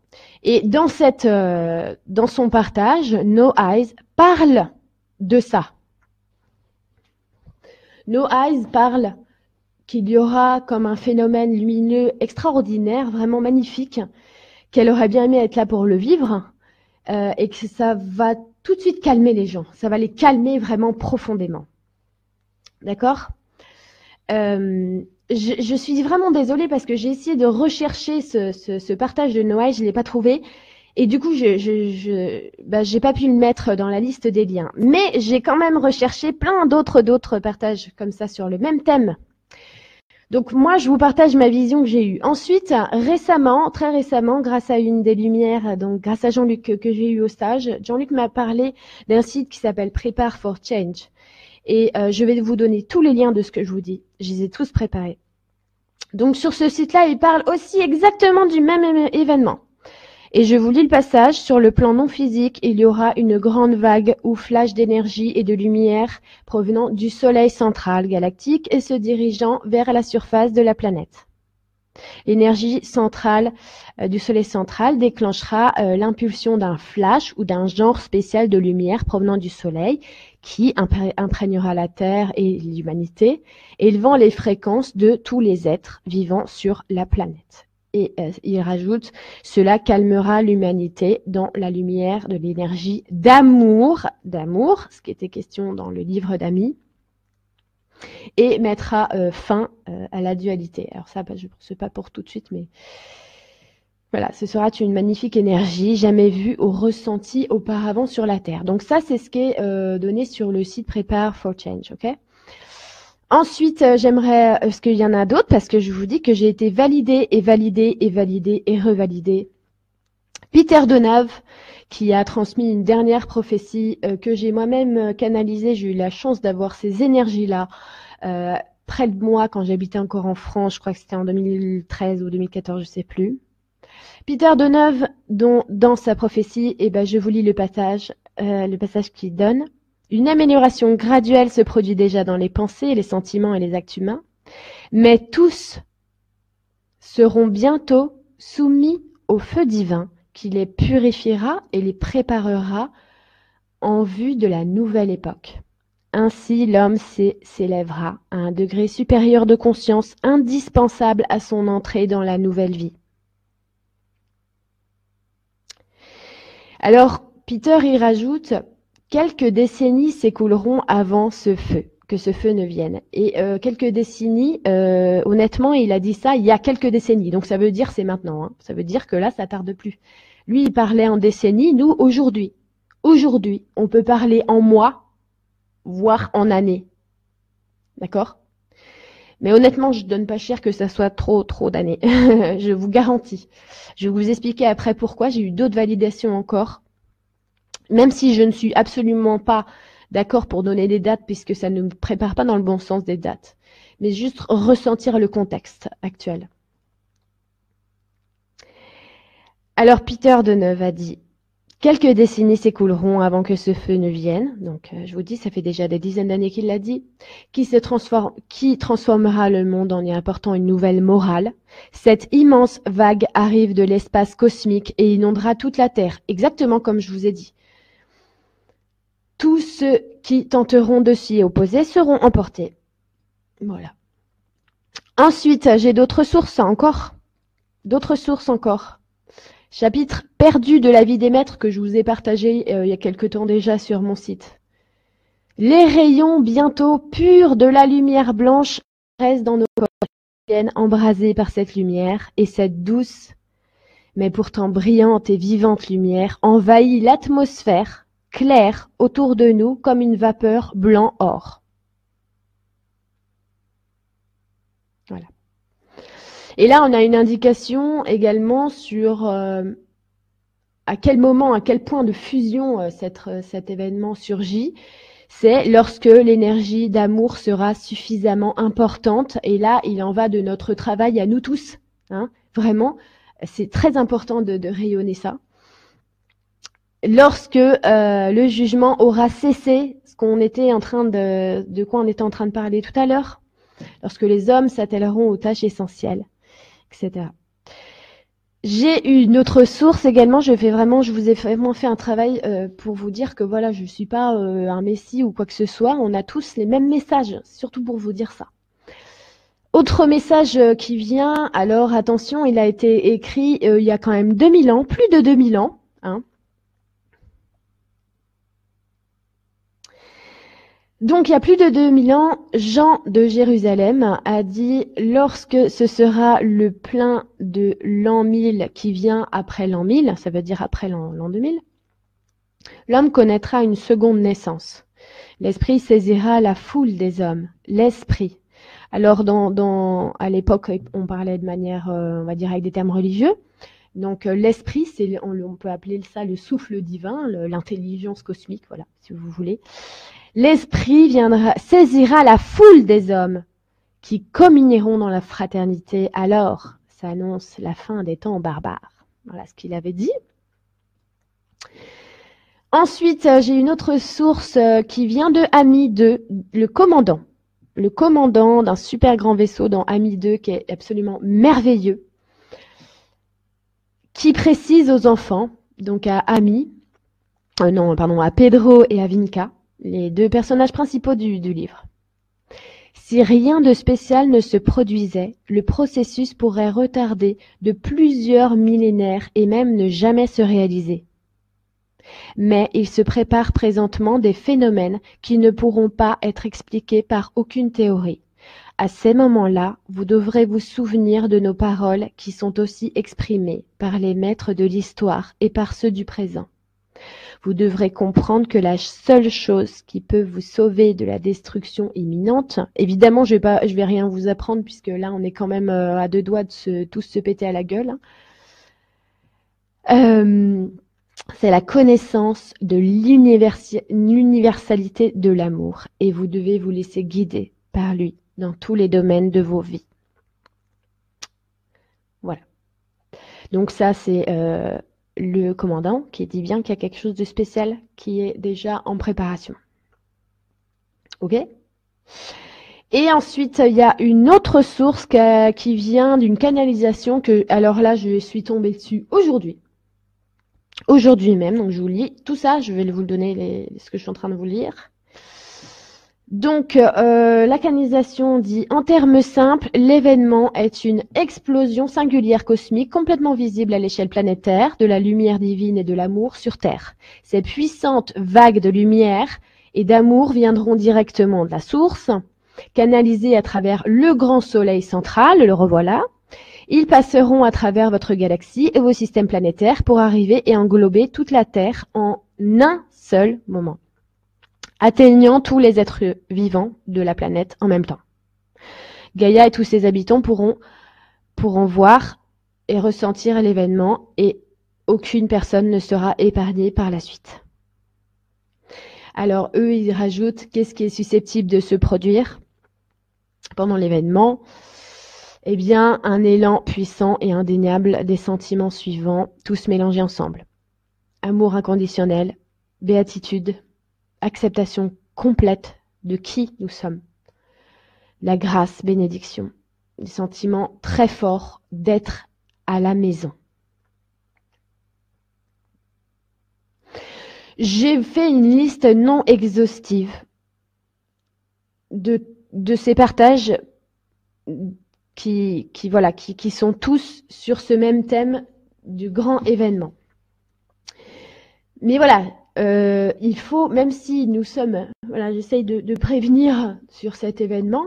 Et dans, cette, dans son partage, No Eyes parle de ça. No Eyes parle qu'il y aura comme un phénomène lumineux extraordinaire, vraiment magnifique, qu'elle aurait bien aimé être là pour le vivre, euh, et que ça va tout de suite calmer les gens. Ça va les calmer vraiment profondément. D'accord? Euh, je, suis vraiment désolée parce que j'ai essayé de rechercher ce, partage de Noël, je l'ai pas trouvé. Et du coup, je je, bah, j'ai pas pu le mettre dans la liste des liens. Mais j'ai quand même recherché plein d'autres d'autres partages comme ça sur le même thème donc moi, je vous partage ma vision que j'ai eue. Ensuite, récemment, très récemment, grâce à une des lumières, donc grâce à Jean-Luc que, j'ai eu au stage, Jean-Luc m'a parlé d'un site qui s'appelle Prepare for Change. Et euh, je vais vous donner tous les liens de ce que je vous dis. Je les ai tous préparés. Donc sur ce site-là, il parle aussi exactement du même événement. Et je vous lis le passage. Sur le plan non physique, il y aura une grande vague ou flash d'énergie et de lumière provenant du Soleil central galactique et se dirigeant vers la surface de la planète. L'énergie centrale euh, du Soleil central déclenchera euh, l'impulsion d'un flash ou d'un genre spécial de lumière provenant du Soleil qui imprégnera la Terre et l'humanité, élevant les fréquences de tous les êtres vivants sur la planète. Et euh, il rajoute, cela calmera l'humanité dans la lumière de l'énergie d'amour, d'amour, ce qui était question dans le livre d'amis, et mettra euh, fin euh, à la dualité. Alors ça, bah, je ne sais pas pour tout de suite, mais voilà, ce sera une magnifique énergie jamais vue ou ressentie auparavant sur la Terre. Donc ça, c'est ce qui est donné sur le site Prepare for Change, ok? Ensuite, euh, j'aimerais, euh, qu'il y en a d'autres Parce que je vous dis que j'ai été validée et validée et validée et revalidée. Peter Donave, qui a transmis une dernière prophétie euh, que j'ai moi-même canalisée. J'ai eu la chance d'avoir ces énergies-là près de moi quand j'habitais encore en France. Je crois que c'était en 2013 ou 2014, je sais plus. Peter Deneuve, dont dans sa prophétie, eh ben, je vous lis le passage, le passage qui donne. Une amélioration graduelle se produit déjà dans les pensées, les sentiments et les actes humains, mais tous seront bientôt soumis au feu divin qui les purifiera et les préparera en vue de la nouvelle époque. Ainsi, l'homme s'élèvera à un degré supérieur de conscience indispensable à son entrée dans la nouvelle vie. Alors, Peter y rajoute, quelques décennies s'écouleront avant ce feu que ce feu ne vienne. Et euh, quelques décennies, euh, honnêtement, il a dit ça il y a quelques décennies. Donc ça veut dire c'est maintenant. Hein. Ça veut dire que là, ça tarde plus. Lui, il parlait en décennies, nous, aujourd'hui. Aujourd'hui, on peut parler en mois, voire en années. D'accord? Mais honnêtement, je donne pas cher que ça soit trop, trop d'années. *laughs* je vous garantis. Je vais vous expliquer après pourquoi. J'ai eu d'autres validations encore. Même si je ne suis absolument pas d'accord pour donner des dates puisque ça ne me prépare pas dans le bon sens des dates, mais juste ressentir le contexte actuel. Alors Peter Deneuve a dit Quelques décennies s'écouleront avant que ce feu ne vienne. Donc, euh, je vous dis, ça fait déjà des dizaines d'années qu'il l'a dit. Qui se transforme, qui transformera le monde en y apportant une nouvelle morale. Cette immense vague arrive de l'espace cosmique et inondera toute la Terre, exactement comme je vous ai dit. Tous ceux qui tenteront de s'y opposer seront emportés. Voilà. Ensuite, j'ai d'autres sources encore. D'autres sources encore. Chapitre perdu de la vie des maîtres que je vous ai partagé euh, il y a quelque temps déjà sur mon site. Les rayons bientôt purs de la lumière blanche restent dans nos corps, viennent embrasés par cette lumière, et cette douce, mais pourtant brillante et vivante lumière envahit l'atmosphère clair autour de nous comme une vapeur blanc-or. Et là, on a une indication également sur euh, à quel moment, à quel point de fusion euh, euh, cet événement surgit. C'est lorsque l'énergie d'amour sera suffisamment importante. Et là, il en va de notre travail à nous tous. Hein, vraiment, c'est très important de rayonner ça lorsque euh, le jugement aura cessé, ce qu'on était en train de, de quoi on était en train de parler tout à l'heure, lorsque les hommes s'attelleront aux tâches essentielles, etc. J'ai une autre source également. Je fais vraiment, je vous ai vraiment fait un travail euh, pour vous dire que voilà, je suis pas euh, un messie ou quoi que ce soit. On a tous les mêmes messages, surtout pour vous dire ça. Autre message qui vient. Alors attention, il a été écrit il y a quand même 2000 ans, plus de 2000 ans. Hein, Donc il y a plus de 2000 ans, Jean de Jérusalem a dit lorsque ce sera le plein de l'an 1000 qui vient après l'an 1000, ça veut dire après l'an 2000, l'homme connaîtra une seconde naissance. L'esprit saisira la foule des hommes, l'esprit. Alors dans, à l'époque, on parlait de manière, euh, on va dire avec des termes religieux. Donc euh, l'esprit, on, peut appeler ça le souffle divin, l'intelligence cosmique, voilà, si vous voulez. L'Esprit viendra, saisira la foule des hommes qui communieront dans la fraternité. Alors s'annonce la fin des temps barbares. Voilà ce qu'il avait dit. Ensuite, euh, j'ai une autre source euh, qui vient de Ami 2, le commandant. Le commandant d'un super grand vaisseau dans Ami 2 qui est absolument merveilleux. Qui précise aux enfants, donc à Ami, euh, non, pardon, à Pedro et à Vinca, les deux personnages principaux du, livre. Si rien de spécial ne se produisait, le processus pourrait retarder de plusieurs millénaires et même ne jamais se réaliser. Mais il se prépare présentement des phénomènes qui ne pourront pas être expliqués par aucune théorie. À ces moments-là, vous devrez vous souvenir de nos paroles qui sont aussi exprimées par les maîtres de l'histoire et par ceux du présent. Vous devrez comprendre que la seule chose qui peut vous sauver de la destruction imminente, évidemment, je vais pas, je vais rien vous apprendre puisque là, on est quand même euh, à deux doigts de tous se péter à la gueule. Hein. Euh, c'est la connaissance de l'universalité de l'amour et vous devez vous laisser guider par lui dans tous les domaines de vos vies. Voilà. Donc ça, c'est euh, le commandant qui dit bien qu'il y a quelque chose de spécial qui est déjà en préparation. OK? Et ensuite, il y a une autre source qui vient d'une canalisation que, alors là, je suis tombée dessus aujourd'hui. Aujourd'hui même, donc je vous lis tout ça, je vais vous le donner, ce que je suis en train de vous lire. Donc, euh, la canalisation dit, en termes simples, l'événement est une explosion singulière cosmique complètement visible à l'échelle planétaire de la lumière divine et de l'amour sur Terre. Ces puissantes vagues de lumière et d'amour viendront directement de la source, canalisés à travers le grand soleil central, le revoilà. Ils passeront à travers votre galaxie et vos systèmes planétaires pour arriver et englober toute la Terre en un seul moment, atteignant tous les êtres vivants de la planète en même temps. Gaïa et tous ses habitants pourront, pourront voir et ressentir l'événement et aucune personne ne sera épargnée par la suite. Alors eux, ils rajoutent qu'est-ce qui est susceptible de se produire pendant l'événement? Eh bien, un élan puissant et indéniable des sentiments suivants, tous mélangés ensemble. Amour inconditionnel, béatitude, acceptation complète de qui nous sommes. La grâce, bénédiction, des sentiments très forts d'être à la maison. J'ai fait une liste non exhaustive de ces partages qui, voilà, qui, sont tous sur ce même thème du grand événement. Mais voilà, euh, il faut, même si nous sommes, voilà, j'essaye de, de, prévenir sur cet événement,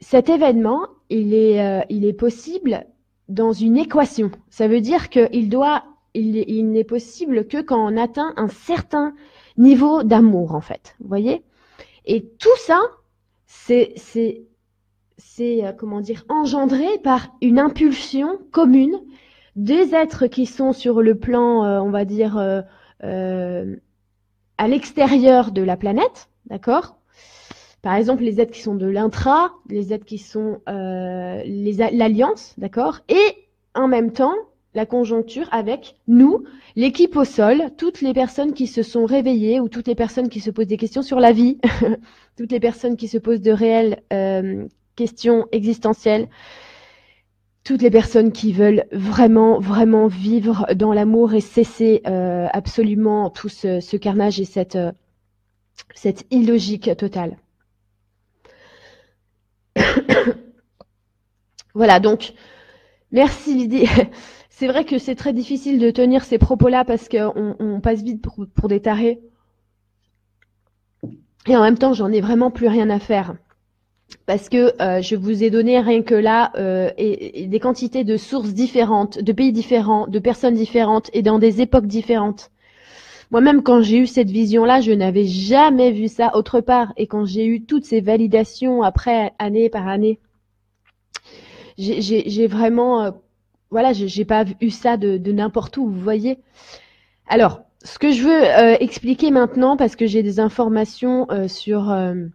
cet événement, il est, euh, il est possible dans une équation. Ça veut dire qu'il doit, il, il n'est possible que quand on atteint un certain niveau d'amour, en fait. Vous voyez? Et tout ça, c'est c'est c'est euh, comment dire engendré par une impulsion commune des êtres qui sont sur le plan, euh, on va dire, euh, à l'extérieur de la planète, d'accord? Par exemple, les êtres qui sont de l'intra, les êtres qui sont l'alliance, d'accord? Et en même temps, la conjoncture avec nous, l'équipe au sol, toutes les personnes qui se sont réveillées ou toutes les personnes qui se posent des questions sur la vie, *laughs* toutes les personnes qui se posent de réelles euh, questions existentielles, toutes les personnes qui veulent vraiment, vraiment vivre dans l'amour et cesser euh, absolument tout ce, carnage et cette, euh, cette illogique totale. *coughs* voilà, donc, merci Lydie. *laughs* C'est vrai que c'est très difficile de tenir ces propos-là parce qu'on on passe vite pour, des tarés. Et en même temps, j'en ai vraiment plus rien à faire. Parce que euh, je vous ai donné rien que là euh, et, des quantités de sources différentes, de pays différents, de personnes différentes et dans des époques différentes. Moi-même, quand j'ai eu cette vision-là, je n'avais jamais vu ça autre part. Et quand j'ai eu toutes ces validations après, année par année, j'ai vraiment euh, voilà, j'ai pas eu ça de, n'importe où, vous voyez. Alors, ce que je veux euh, expliquer maintenant, parce que j'ai des informations euh, sur euh,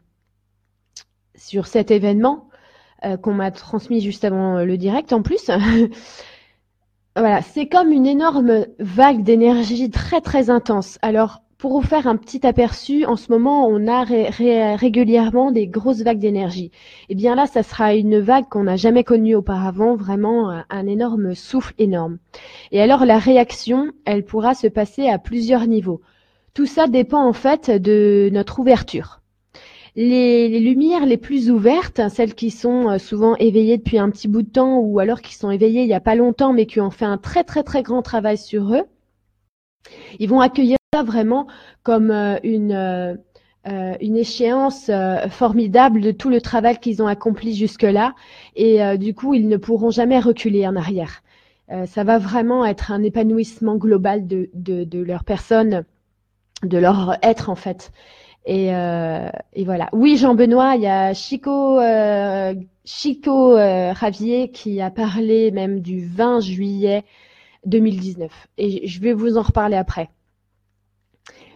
sur cet événement qu'on m'a transmis juste avant le direct, en plus. *laughs* voilà, c'est comme une énorme vague d'énergie très très intense. Alors, pour vous faire un petit aperçu, en ce moment, on a régulièrement des grosses vagues d'énergie. Et eh bien là, ça sera une vague qu'on n'a jamais connue auparavant, vraiment un énorme souffle énorme. Et alors la réaction, elle pourra se passer à plusieurs niveaux. Tout ça dépend en fait de notre ouverture. Les, lumières les plus ouvertes, celles qui sont euh, souvent éveillées depuis un petit bout de temps ou alors qui sont éveillées il n'y a pas longtemps mais qui ont fait un très très très grand travail sur eux, ils vont accueillir ça vraiment comme euh, une, euh, une échéance formidable de tout le travail qu'ils ont accompli jusque-là. Et du coup, ils ne pourront jamais reculer en arrière. ça va vraiment être un épanouissement global de, de leur personne, de leur être en fait. Et, et, voilà. Oui, Jean-Benoît, il y a Chico, Chico Ravier qui a parlé même du 20 juillet 2019. Et je vais vous en reparler après.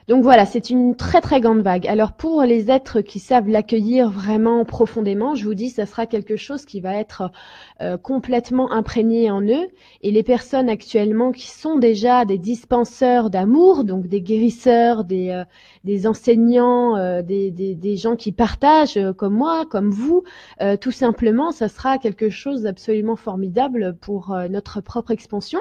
Donc voilà, c'est une très très grande vague. Alors pour les êtres qui savent l'accueillir vraiment profondément, je vous dis, ça sera quelque chose qui va être euh, complètement imprégné en eux. Et les personnes actuellement qui sont déjà des dispenseurs d'amour, donc des guérisseurs, des, euh, des enseignants, euh, des, des, des, gens qui partagent comme moi, comme vous, tout simplement, ça sera quelque chose d'absolument formidable pour notre propre expansion.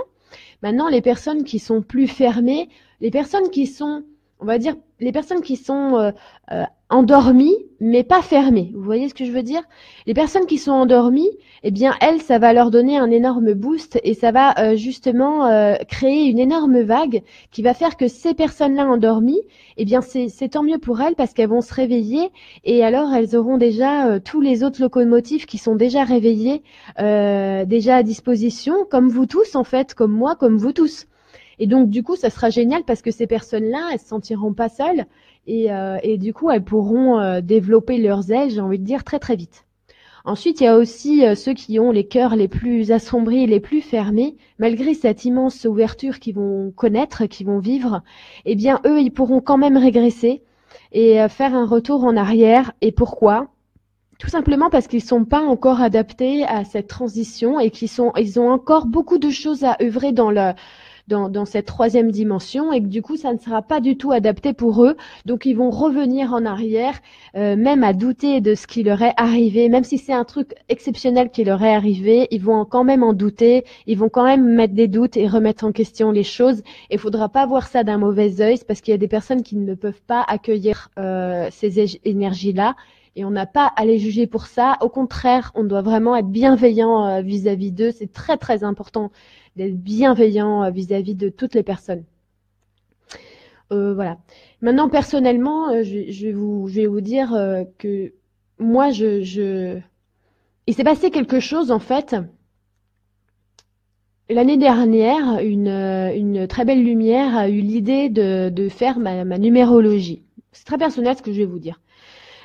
Maintenant, les personnes qui sont plus fermées, les personnes qui sont on va dire, les personnes qui sont euh, euh, endormies, mais pas fermées. Vous voyez ce que je veux dire? Les personnes qui sont endormies, eh bien, elles, ça va leur donner un énorme boost et ça va euh, justement créer une énorme vague qui va faire que ces personnes-là endormies, eh bien, c'est tant mieux pour elles parce qu'elles vont se réveiller et alors elles auront déjà tous les autres locomotives qui sont déjà réveillés, déjà à disposition, comme vous tous en fait, comme moi, comme vous tous. Et donc, du coup, ça sera génial parce que ces personnes-là, elles se sentiront pas seules et, euh, et du coup, elles pourront euh, développer leurs ailes, j'ai envie de dire, très très vite. Ensuite, il y a aussi euh, ceux qui ont les cœurs les plus assombris, les plus fermés, malgré cette immense ouverture qu'ils vont connaître, qu'ils vont vivre. Eh bien, eux, ils pourront quand même régresser et faire un retour en arrière. Et pourquoi? Tout simplement parce qu'ils sont pas encore adaptés à cette transition et qu'ils sont, ils ont encore beaucoup de choses à œuvrer dans le, dans, cette troisième dimension et que du coup ça ne sera pas du tout adapté pour eux. Donc ils vont revenir en arrière, euh, même à douter de ce qui leur est arrivé, même si c'est un truc exceptionnel qui leur est arrivé, ils vont quand même en douter, ils vont quand même mettre des doutes et remettre en question les choses. Et faudra pas voir ça d'un mauvais œil, parce qu'il y a des personnes qui ne peuvent pas accueillir euh, ces énergies-là et on n'a pas à les juger pour ça. Au contraire, on doit vraiment être bienveillant euh, vis-à-vis d'eux. C'est très très important d'être bienveillant euh, vis-à-vis de toutes les personnes. Euh, voilà. Maintenant, personnellement, euh, je, vais vous, je vais vous dire que moi, je, je... il s'est passé quelque chose en fait. L'année dernière, une, une, très belle lumière a eu l'idée de, de, faire ma, ma numérologie. C'est très personnel ce que je vais vous dire.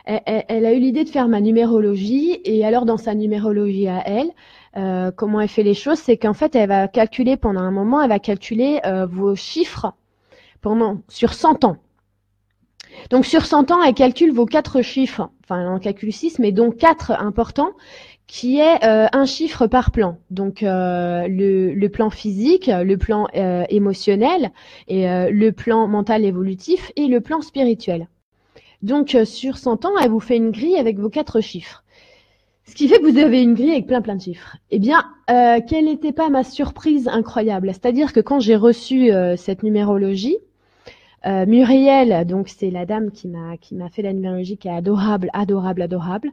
Elle, elle, a eu l'idée de faire ma numérologie et alors dans sa numérologie à elle, euh, comment elle fait les choses, c'est qu'en fait, elle va calculer pendant un moment, elle va calculer euh, vos chiffres pendant sur 100 ans. Donc sur 100 ans, elle calcule vos quatre chiffres, enfin elle en calcule 6, mais dont quatre importants, qui est euh, un chiffre par plan. Donc le, le, plan physique, le plan émotionnel, et le plan mental évolutif et le plan spirituel. Donc sur 100 ans, elle vous fait une grille avec vos quatre chiffres. Ce qui fait que vous avez une grille avec plein plein de chiffres. Eh bien, euh, quelle n'était pas ma surprise incroyable? C'est-à-dire que quand j'ai reçu euh, cette numérologie, euh, Muriel, donc c'est la dame qui m'a qui m'a fait la numérologie, qui est adorable, adorable, adorable.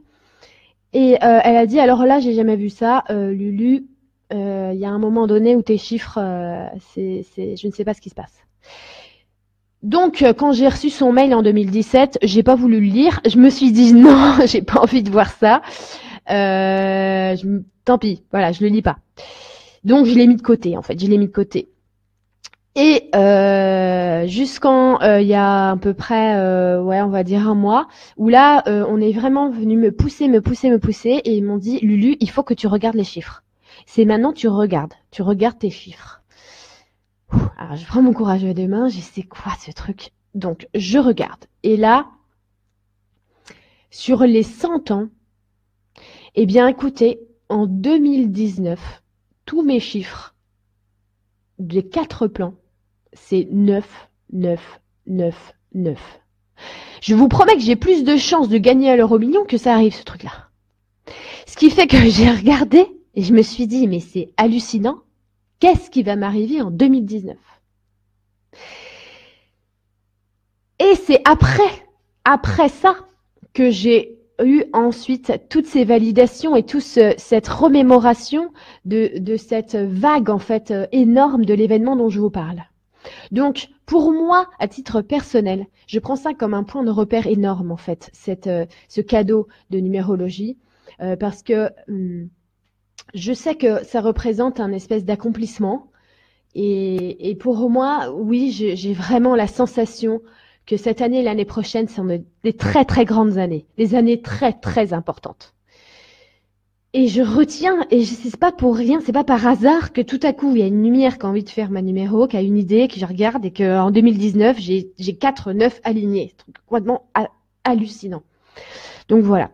Et euh, elle a dit alors là, j'ai jamais vu ça, euh, Lulu. Il y a un moment donné où tes chiffres, c'est, c'est, je ne sais pas ce qui se passe. Donc, quand j'ai reçu son mail en 2017, j'ai pas voulu le lire. Je me suis dit *laughs* non, j'ai pas envie de voir ça. Euh, tant pis, voilà, je le lis pas. Donc je l'ai mis de côté, en fait, je l'ai mis de côté. Et euh, jusqu'en euh, il y a à peu près, euh, ouais, on va dire un mois, où là, euh, on est vraiment venu me pousser, me pousser, me pousser, et ils m'ont dit, Lulu, il faut que tu regardes les chiffres. C'est maintenant, tu regardes, tu regardes tes chiffres. Alors je prends mon courage à deux mains, je sais quoi ce truc. Donc je regarde. Et là, sur les 100 ans, eh bien, écoutez, en 2019, tous mes chiffres des quatre plans, c'est 9, 9, 9, 9. Je vous promets que j'ai plus de chances de gagner à l'euro million que ça arrive, ce truc-là. Ce qui fait que *laughs* j'ai regardé et je me suis dit, mais c'est hallucinant. Qu'est-ce qui va m'arriver en 2019 Et c'est après, ça, que j'ai eu ensuite toutes ces validations et toute cette remémoration de, cette vague en fait énorme de l'événement dont je vous parle. Donc pour moi, à titre personnel, je prends ça comme un point de repère énorme en fait, cette, ce cadeau de numérologie, euh, parce que hum, je sais que ça représente un espèce d'accomplissement. Et, pour moi, oui, j'ai vraiment la sensation que cette année l'année prochaine sont des très très grandes années, des années très très importantes. et je retiens, et sais pas pour rien, c'est pas par hasard que tout à coup il y a une lumière qui a envie de faire ma numéro, qui a une idée, que je regarde et qu'en 2019 j'ai quatre neuf alignés, truc complètement hallucinant. Donc voilà.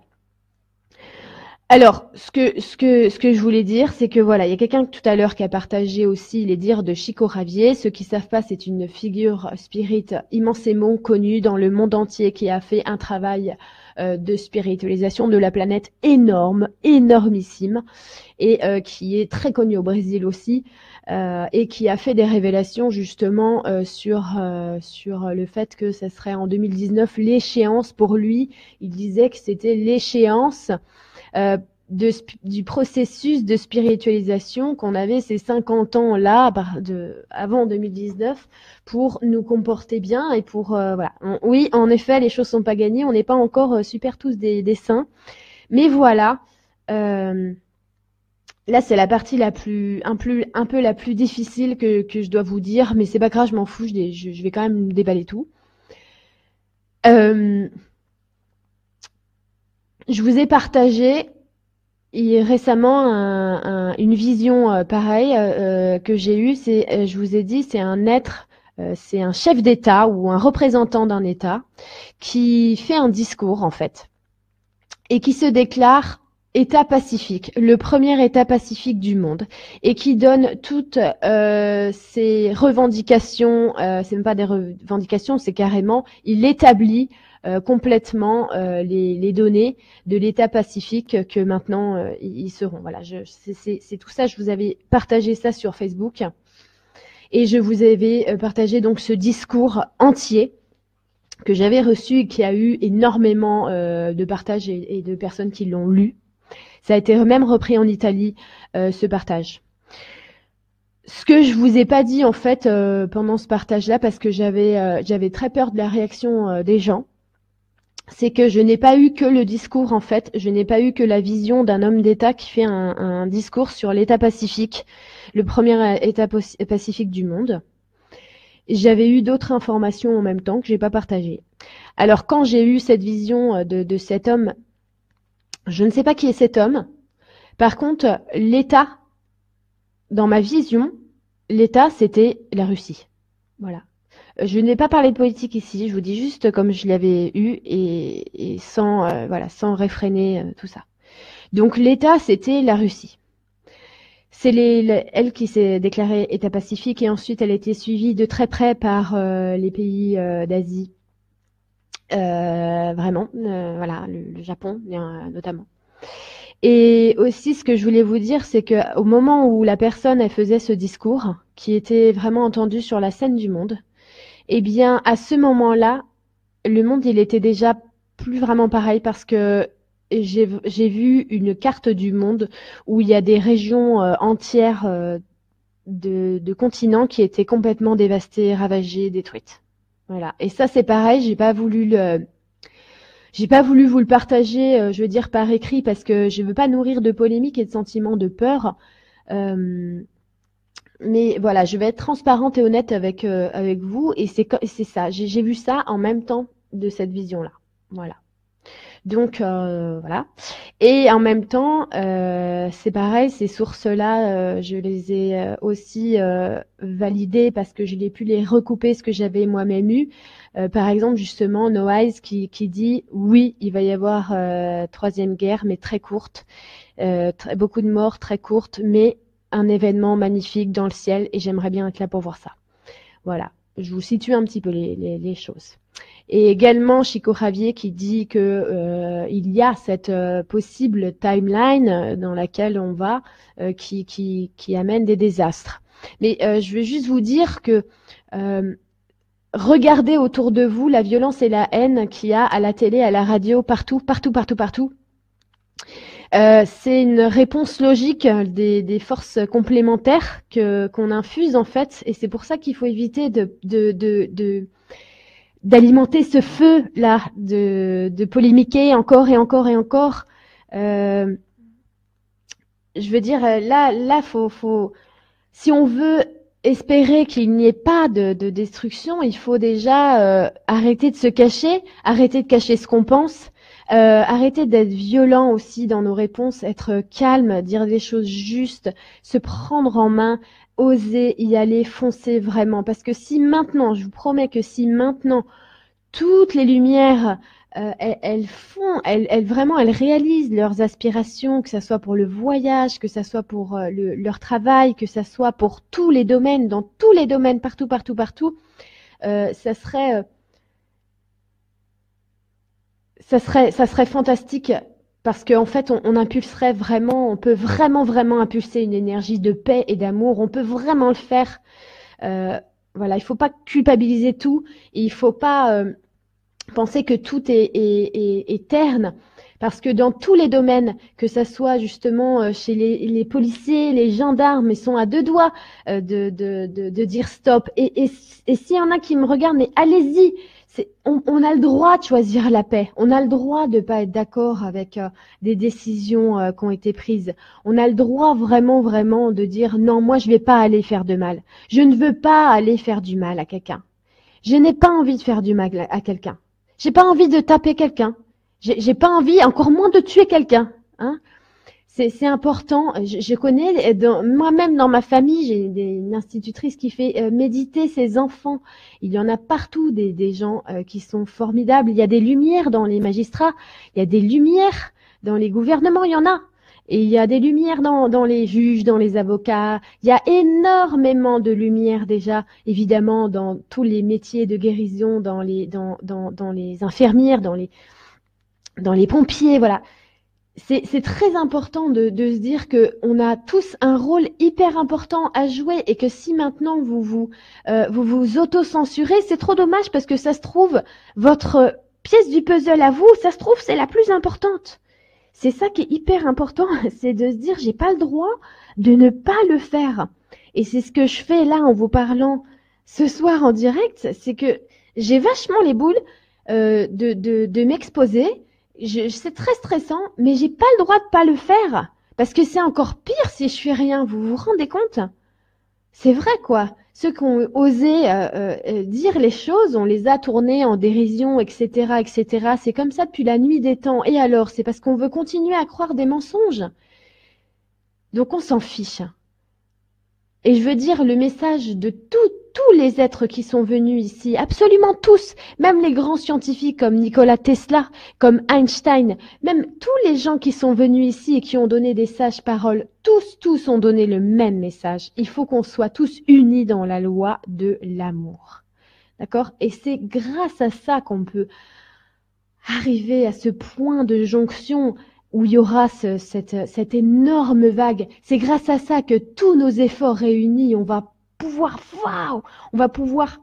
Alors, ce que, ce que, ce que je voulais dire, c'est que voilà, il y a quelqu'un tout à l'heure qui a partagé aussi les dires de Chico Ravier. Ceux qui savent pas, c'est une figure spirit immensément connue dans le monde entier qui a fait un travail euh, de spiritualisation de la planète énorme, énormissime, et euh, qui est très connu au Brésil aussi, euh, et qui a fait des révélations justement sur sur le fait que ça serait en 2019 l'échéance pour lui. Il disait que c'était l'échéance de, du processus de spiritualisation qu'on avait ces 50 ans là avant 2019 pour nous comporter bien et pour euh, voilà. Oui en effet les choses sont pas gagnées on n'est pas encore euh, super tous des, saints. Mais voilà euh, là c'est la partie la plus un, plus un peu la plus difficile que, que je dois vous dire mais c'est pas grave je m'en fous je, je, vais quand même déballer tout. Euh, je vous ai partagé récemment, un, une vision euh, pareille euh, euh, que j'ai eue, c'est, je vous ai dit, c'est un être, c'est un chef d'État ou un représentant d'un État qui fait un discours en fait et qui se déclare État pacifique, le premier État pacifique du monde, et qui donne toutes euh, ses revendications, euh, c'est même pas des revendications, c'est carrément, il établit complètement euh, les, données de l'État pacifique que maintenant euh, ils seront. Voilà, c'est tout ça. Je vous avais partagé ça sur Facebook et je vous avais partagé donc ce discours entier que j'avais reçu et qui a eu énormément de partages et, et, de personnes qui l'ont lu. Ça a été même repris en Italie, ce partage. Ce que je vous ai pas dit en fait pendant ce partage-là, parce que j'avais j'avais très peur de la réaction des gens, c'est que je n'ai pas eu que le discours en fait, je n'ai pas eu que la vision d'un homme d'État qui fait un, discours sur l'État pacifique, le premier État pacifique du monde. J'avais eu d'autres informations en même temps que j'ai pas partagées. Alors quand j'ai eu cette vision de, de cet homme, je ne sais pas qui est cet homme. Par contre, l'État, dans ma vision, l'État c'était la Russie. Voilà. Je n'ai pas parlé de politique ici, je vous dis juste comme je l'avais eu et, sans euh, voilà sans réfréner euh, tout ça. Donc l'État c'était la Russie. C'est elle qui s'est déclarée État pacifique et ensuite elle a été suivie de très près par euh, les pays d'Asie. vraiment, voilà, le, Japon notamment. Et aussi, ce que je voulais vous dire, c'est que au moment où la personne elle faisait ce discours, qui était vraiment entendu sur la scène du monde, eh bien, à ce moment-là, le monde, il était déjà plus vraiment pareil parce que j'ai vu une carte du monde où il y a des régions euh, entières euh, de, continents qui étaient complètement dévastées, ravagées, détruites. Voilà. Et ça, c'est pareil. J'ai pas voulu le, j'ai pas voulu vous le partager, euh, je veux dire par écrit, parce que je veux pas nourrir de polémiques et de sentiments de peur. Mais voilà, je vais être transparente et honnête avec euh, avec vous et c'est c'est ça. J'ai vu ça en même temps de cette vision-là. Voilà. Donc euh, voilà. Et en même temps, euh, c'est pareil, ces sources-là, je les ai aussi validées parce que je l'ai pu les recouper ce que j'avais moi-même eu. par exemple, justement, No Eyes qui, qui dit oui, il va y avoir troisième guerre, mais très courte, très, beaucoup de morts très courtes, mais un événement magnifique dans le ciel et j'aimerais bien être là pour voir ça. Voilà, je vous situe un petit peu les, choses. Et également Chico Javier qui dit que euh, il y a cette euh, possible timeline dans laquelle on va euh, qui, qui, qui amène des désastres. Mais je vais juste vous dire que regardez autour de vous la violence et la haine qu'il y a à la télé, à la radio, partout, partout, partout, partout. Euh, c'est une réponse logique des, forces complémentaires que qu'on infuse en fait, et c'est pour ça qu'il faut éviter de, d'alimenter ce feu là, de, de polémiquer encore et encore et encore. Euh, je veux dire, là, là, faut, faut, si on veut espérer qu'il n'y ait pas de, destruction, il faut déjà euh, arrêter de se cacher, arrêter de cacher ce qu'on pense, Euh, arrêter d'être violent aussi dans nos réponses, être calme, dire des choses justes, se prendre en main, oser y aller, foncer vraiment. Parce que si maintenant, je vous promets que si maintenant toutes les lumières euh, elles, font, elles, vraiment, elles réalisent leurs aspirations, que ce soit pour le voyage, que ce soit pour euh, leur travail, que ce soit pour tous les domaines, dans tous les domaines, partout, partout, partout. Euh, ça serait, ça serait, ça serait fantastique parce qu'en fait, on, on, impulserait vraiment, on peut vraiment, vraiment impulser une énergie de paix et d'amour. On peut vraiment le faire. voilà, il faut pas culpabiliser tout. il faut pas penser que tout est, est, terne. Parce que dans tous les domaines, que ce soit justement euh, chez les, policiers, les gendarmes, ils sont à deux doigts euh, de, de, dire stop. Et, et, et s'il y en a qui me regardent, mais allez-y, on, a le droit de choisir la paix. On a le droit de pas être d'accord avec euh, des décisions qui ont été prises. On a le droit vraiment, vraiment de dire non, moi je vais pas aller faire de mal. Je ne veux pas aller faire du mal à quelqu'un. Je n'ai pas envie de faire du mal à quelqu'un. J'ai pas envie de taper quelqu'un. J'ai pas envie, encore moins de tuer quelqu'un. Hein c'est important. Je, je connais moi-même dans ma famille, j'ai une institutrice qui fait euh, méditer ses enfants. Il y en a partout des, des gens euh, qui sont formidables. Il y a des lumières dans les magistrats, il y a des lumières dans les gouvernements. Il y en a. Et il y a des lumières dans, dans, les juges, dans les avocats. Il y a énormément de lumières déjà, évidemment, dans tous les métiers de guérison, dans les, dans, dans, dans les infirmières, dans les, dans les pompiers. Voilà. C'est très important de, de se dire que on a tous un rôle hyper important à jouer et que si maintenant vous vous euh, vous, auto-censurez, c'est trop dommage parce que ça se trouve votre pièce du puzzle à vous, ça se trouve c'est la plus importante. C'est ça qui est hyper important, *laughs* c'est de se dire j'ai pas le droit de ne pas le faire. Et c'est ce que je fais là en vous parlant ce soir en direct, c'est que j'ai vachement les boules euh, de m'exposer. C'est très stressant, mais j'ai pas le droit de pas le faire parce que c'est encore pire si je fais rien. Vous vous rendez compte? C'est vrai quoi ceux qui ont osé euh, euh, dire les choses, on les a tournés en dérision, etc., etc. C'est comme ça depuis la nuit des temps. Et alors, c'est parce qu'on veut continuer à croire des mensonges. Donc on s'en fiche. Et je veux dire le message de tout, tous les êtres qui sont venus ici, absolument tous, même les grands scientifiques comme Nikola Tesla, comme Einstein, même tous les gens qui sont venus ici et qui ont donné des sages paroles, tous, tous ont donné le même message. Il faut qu'on soit tous unis dans la loi de l'amour. D'accord? Et c'est grâce à ça qu'on peut arriver à ce point de jonction où il y aura cette, cette énorme vague. C'est grâce à ça que tous nos efforts réunis, on va pouvoir, waouh, on va pouvoir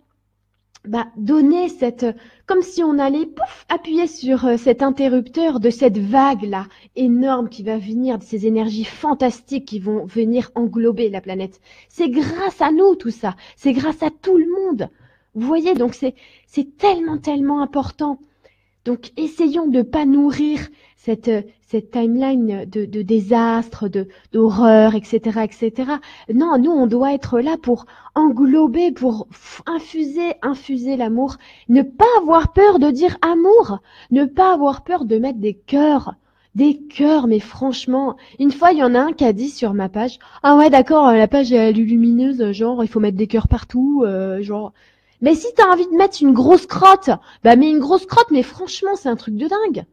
bah, donner cette, comme si on allait pouf, appuyer sur euh, cet interrupteur de cette vague là énorme qui va venir, de ces énergies fantastiques qui vont venir englober la planète. C'est grâce à nous tout ça, c'est grâce à tout le monde. Vous voyez, donc c'est tellement tellement important. Donc essayons de pas nourrir cette, cette timeline de, de désastres, de, d'horreur, etc., etc. Non, nous, on doit être là pour englober, pour infuser, infuser l'amour. Ne pas avoir peur de dire amour. Ne pas avoir peur de mettre des cœurs. Des cœurs, mais franchement, une fois, il y en a un qui a dit sur ma page, ah ouais, d'accord, la page est lumineuse, genre, il faut mettre des cœurs partout, euh, genre, mais si t'as envie de mettre une grosse crotte, bah mets une grosse crotte, mais franchement, c'est un truc de dingue.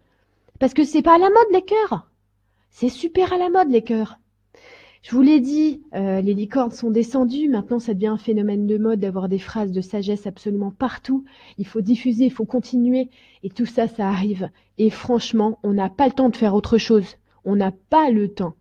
Parce que c'est pas à la mode les cœurs. C'est super à la mode les cœurs. Je vous l'ai dit, euh, les licornes sont descendues. Maintenant, ça devient un phénomène de mode d'avoir des phrases de sagesse absolument partout. Il faut diffuser, il faut continuer. Et tout ça, ça arrive. Et franchement, on n'a pas le temps de faire autre chose. On n'a pas le temps.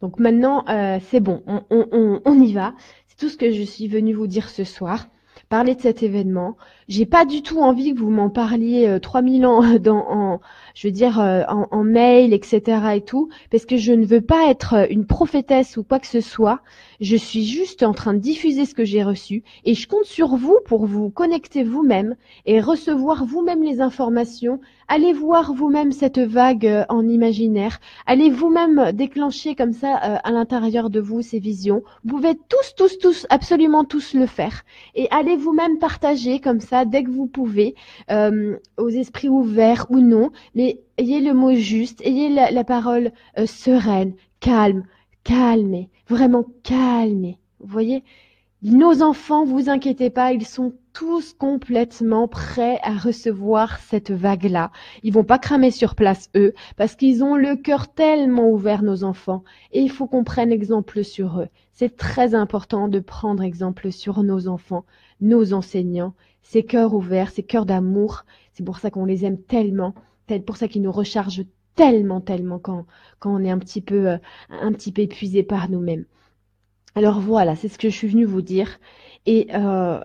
Donc maintenant, euh, c'est bon, on, y va. C'est tout ce que je suis venue vous dire ce soir parler de cet événement. J'ai pas du tout envie que vous m'en parliez euh, 3000 ans dans, en, je veux dire, euh, en, mail, etc. et tout, parce que je ne veux pas être euh, une prophétesse ou quoi que ce soit. Je suis juste en train de diffuser ce que j'ai reçu et je compte sur vous pour vous connecter vous-même et recevoir vous-même les informations. Allez voir vous-même cette vague euh, en imaginaire. Allez vous-même déclencher comme ça euh, à l'intérieur de vous ces visions. Vous pouvez tous, tous, tous, absolument tous le faire. Et allez vous-même partager comme ça dès que vous pouvez, euh, aux esprits ouverts ou non. Mais ayez le mot juste, ayez la, parole sereine, calme, calmez, vraiment calmez. Vous voyez, nos enfants, vous inquiétez pas, ils sont tous complètement prêts à recevoir cette vague-là. Ils vont pas cramer sur place eux, parce qu'ils ont le cœur tellement ouvert, nos enfants. Et il faut qu'on prenne exemple sur eux. C'est très important de prendre exemple sur nos enfants, nos enseignants, ces cœurs ouverts, ces cœurs d'amour. C'est pour ça qu'on les aime tellement. C'est pour ça qu'ils nous rechargent tellement, tellement quand, on est un petit peu, euh, un petit épuisé par nous-mêmes. Alors voilà, c'est ce que je suis venue vous dire. Et, euh,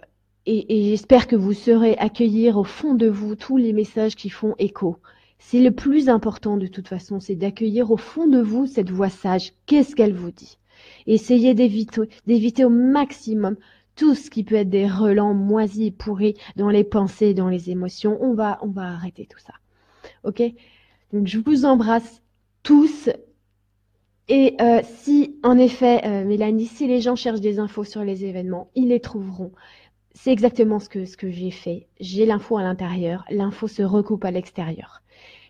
et, et j'espère que vous saurez accueillir au fond de vous tous les messages qui font écho. C'est le plus important de toute façon, c'est d'accueillir au fond de vous cette voix sage. Qu'est-ce qu'elle vous dit? Essayez d'éviter au maximum tout ce qui peut être des relents moisis, pourris dans les pensées, dans les émotions. On va, on va arrêter tout ça. Ok? Donc je vous embrasse tous. Et euh, si, en effet, euh, Mélanie, si les gens cherchent des infos sur les événements, ils les trouveront. C'est exactement ce que, ce que j'ai fait. J'ai l'info à l'intérieur, l'info se recoupe à l'extérieur.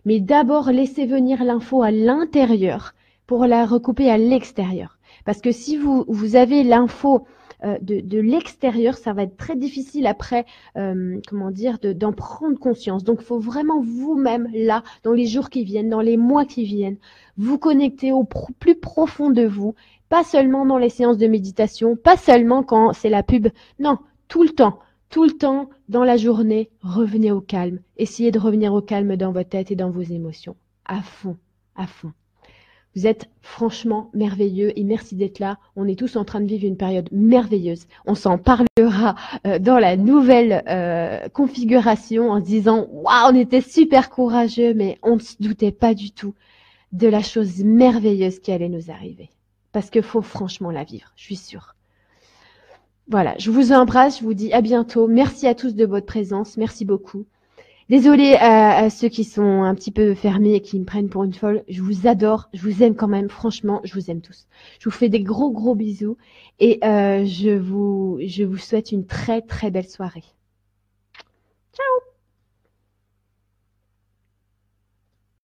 Mais d'abord, laissez venir l'info à l'intérieur pour la recouper à l'extérieur. Parce que si vous, vous avez l'info euh, de, l'extérieur, ça va être très difficile après, euh, comment dire, d'en prendre conscience. Donc, il faut vraiment vous-même, là, dans les jours qui viennent, dans les mois qui viennent, vous connecter au plus profond de vous, pas seulement dans les séances de méditation, pas seulement quand c'est la pub, non, tout le temps. Tout le temps, dans la journée, revenez au calme. Essayez de revenir au calme dans votre tête et dans vos émotions. À fond, à fond. Vous êtes franchement merveilleux et merci d'être là. On est tous en train de vivre une période merveilleuse. On s'en parlera euh, dans la nouvelle euh, configuration en disant waouh, on était super courageux, mais on ne se doutait pas du tout de la chose merveilleuse qui allait nous arriver. Parce qu'il faut franchement la vivre, je suis sûre. Voilà, je vous embrasse, je vous dis à bientôt. Merci à tous de votre présence, merci beaucoup. Désolée euh, à, ceux qui sont un petit peu fermés et qui me prennent pour une folle. Je vous adore, je vous aime quand même, franchement, je vous aime tous. Je vous fais des gros gros bisous et euh, je vous je vous souhaite une très très belle soirée. Ciao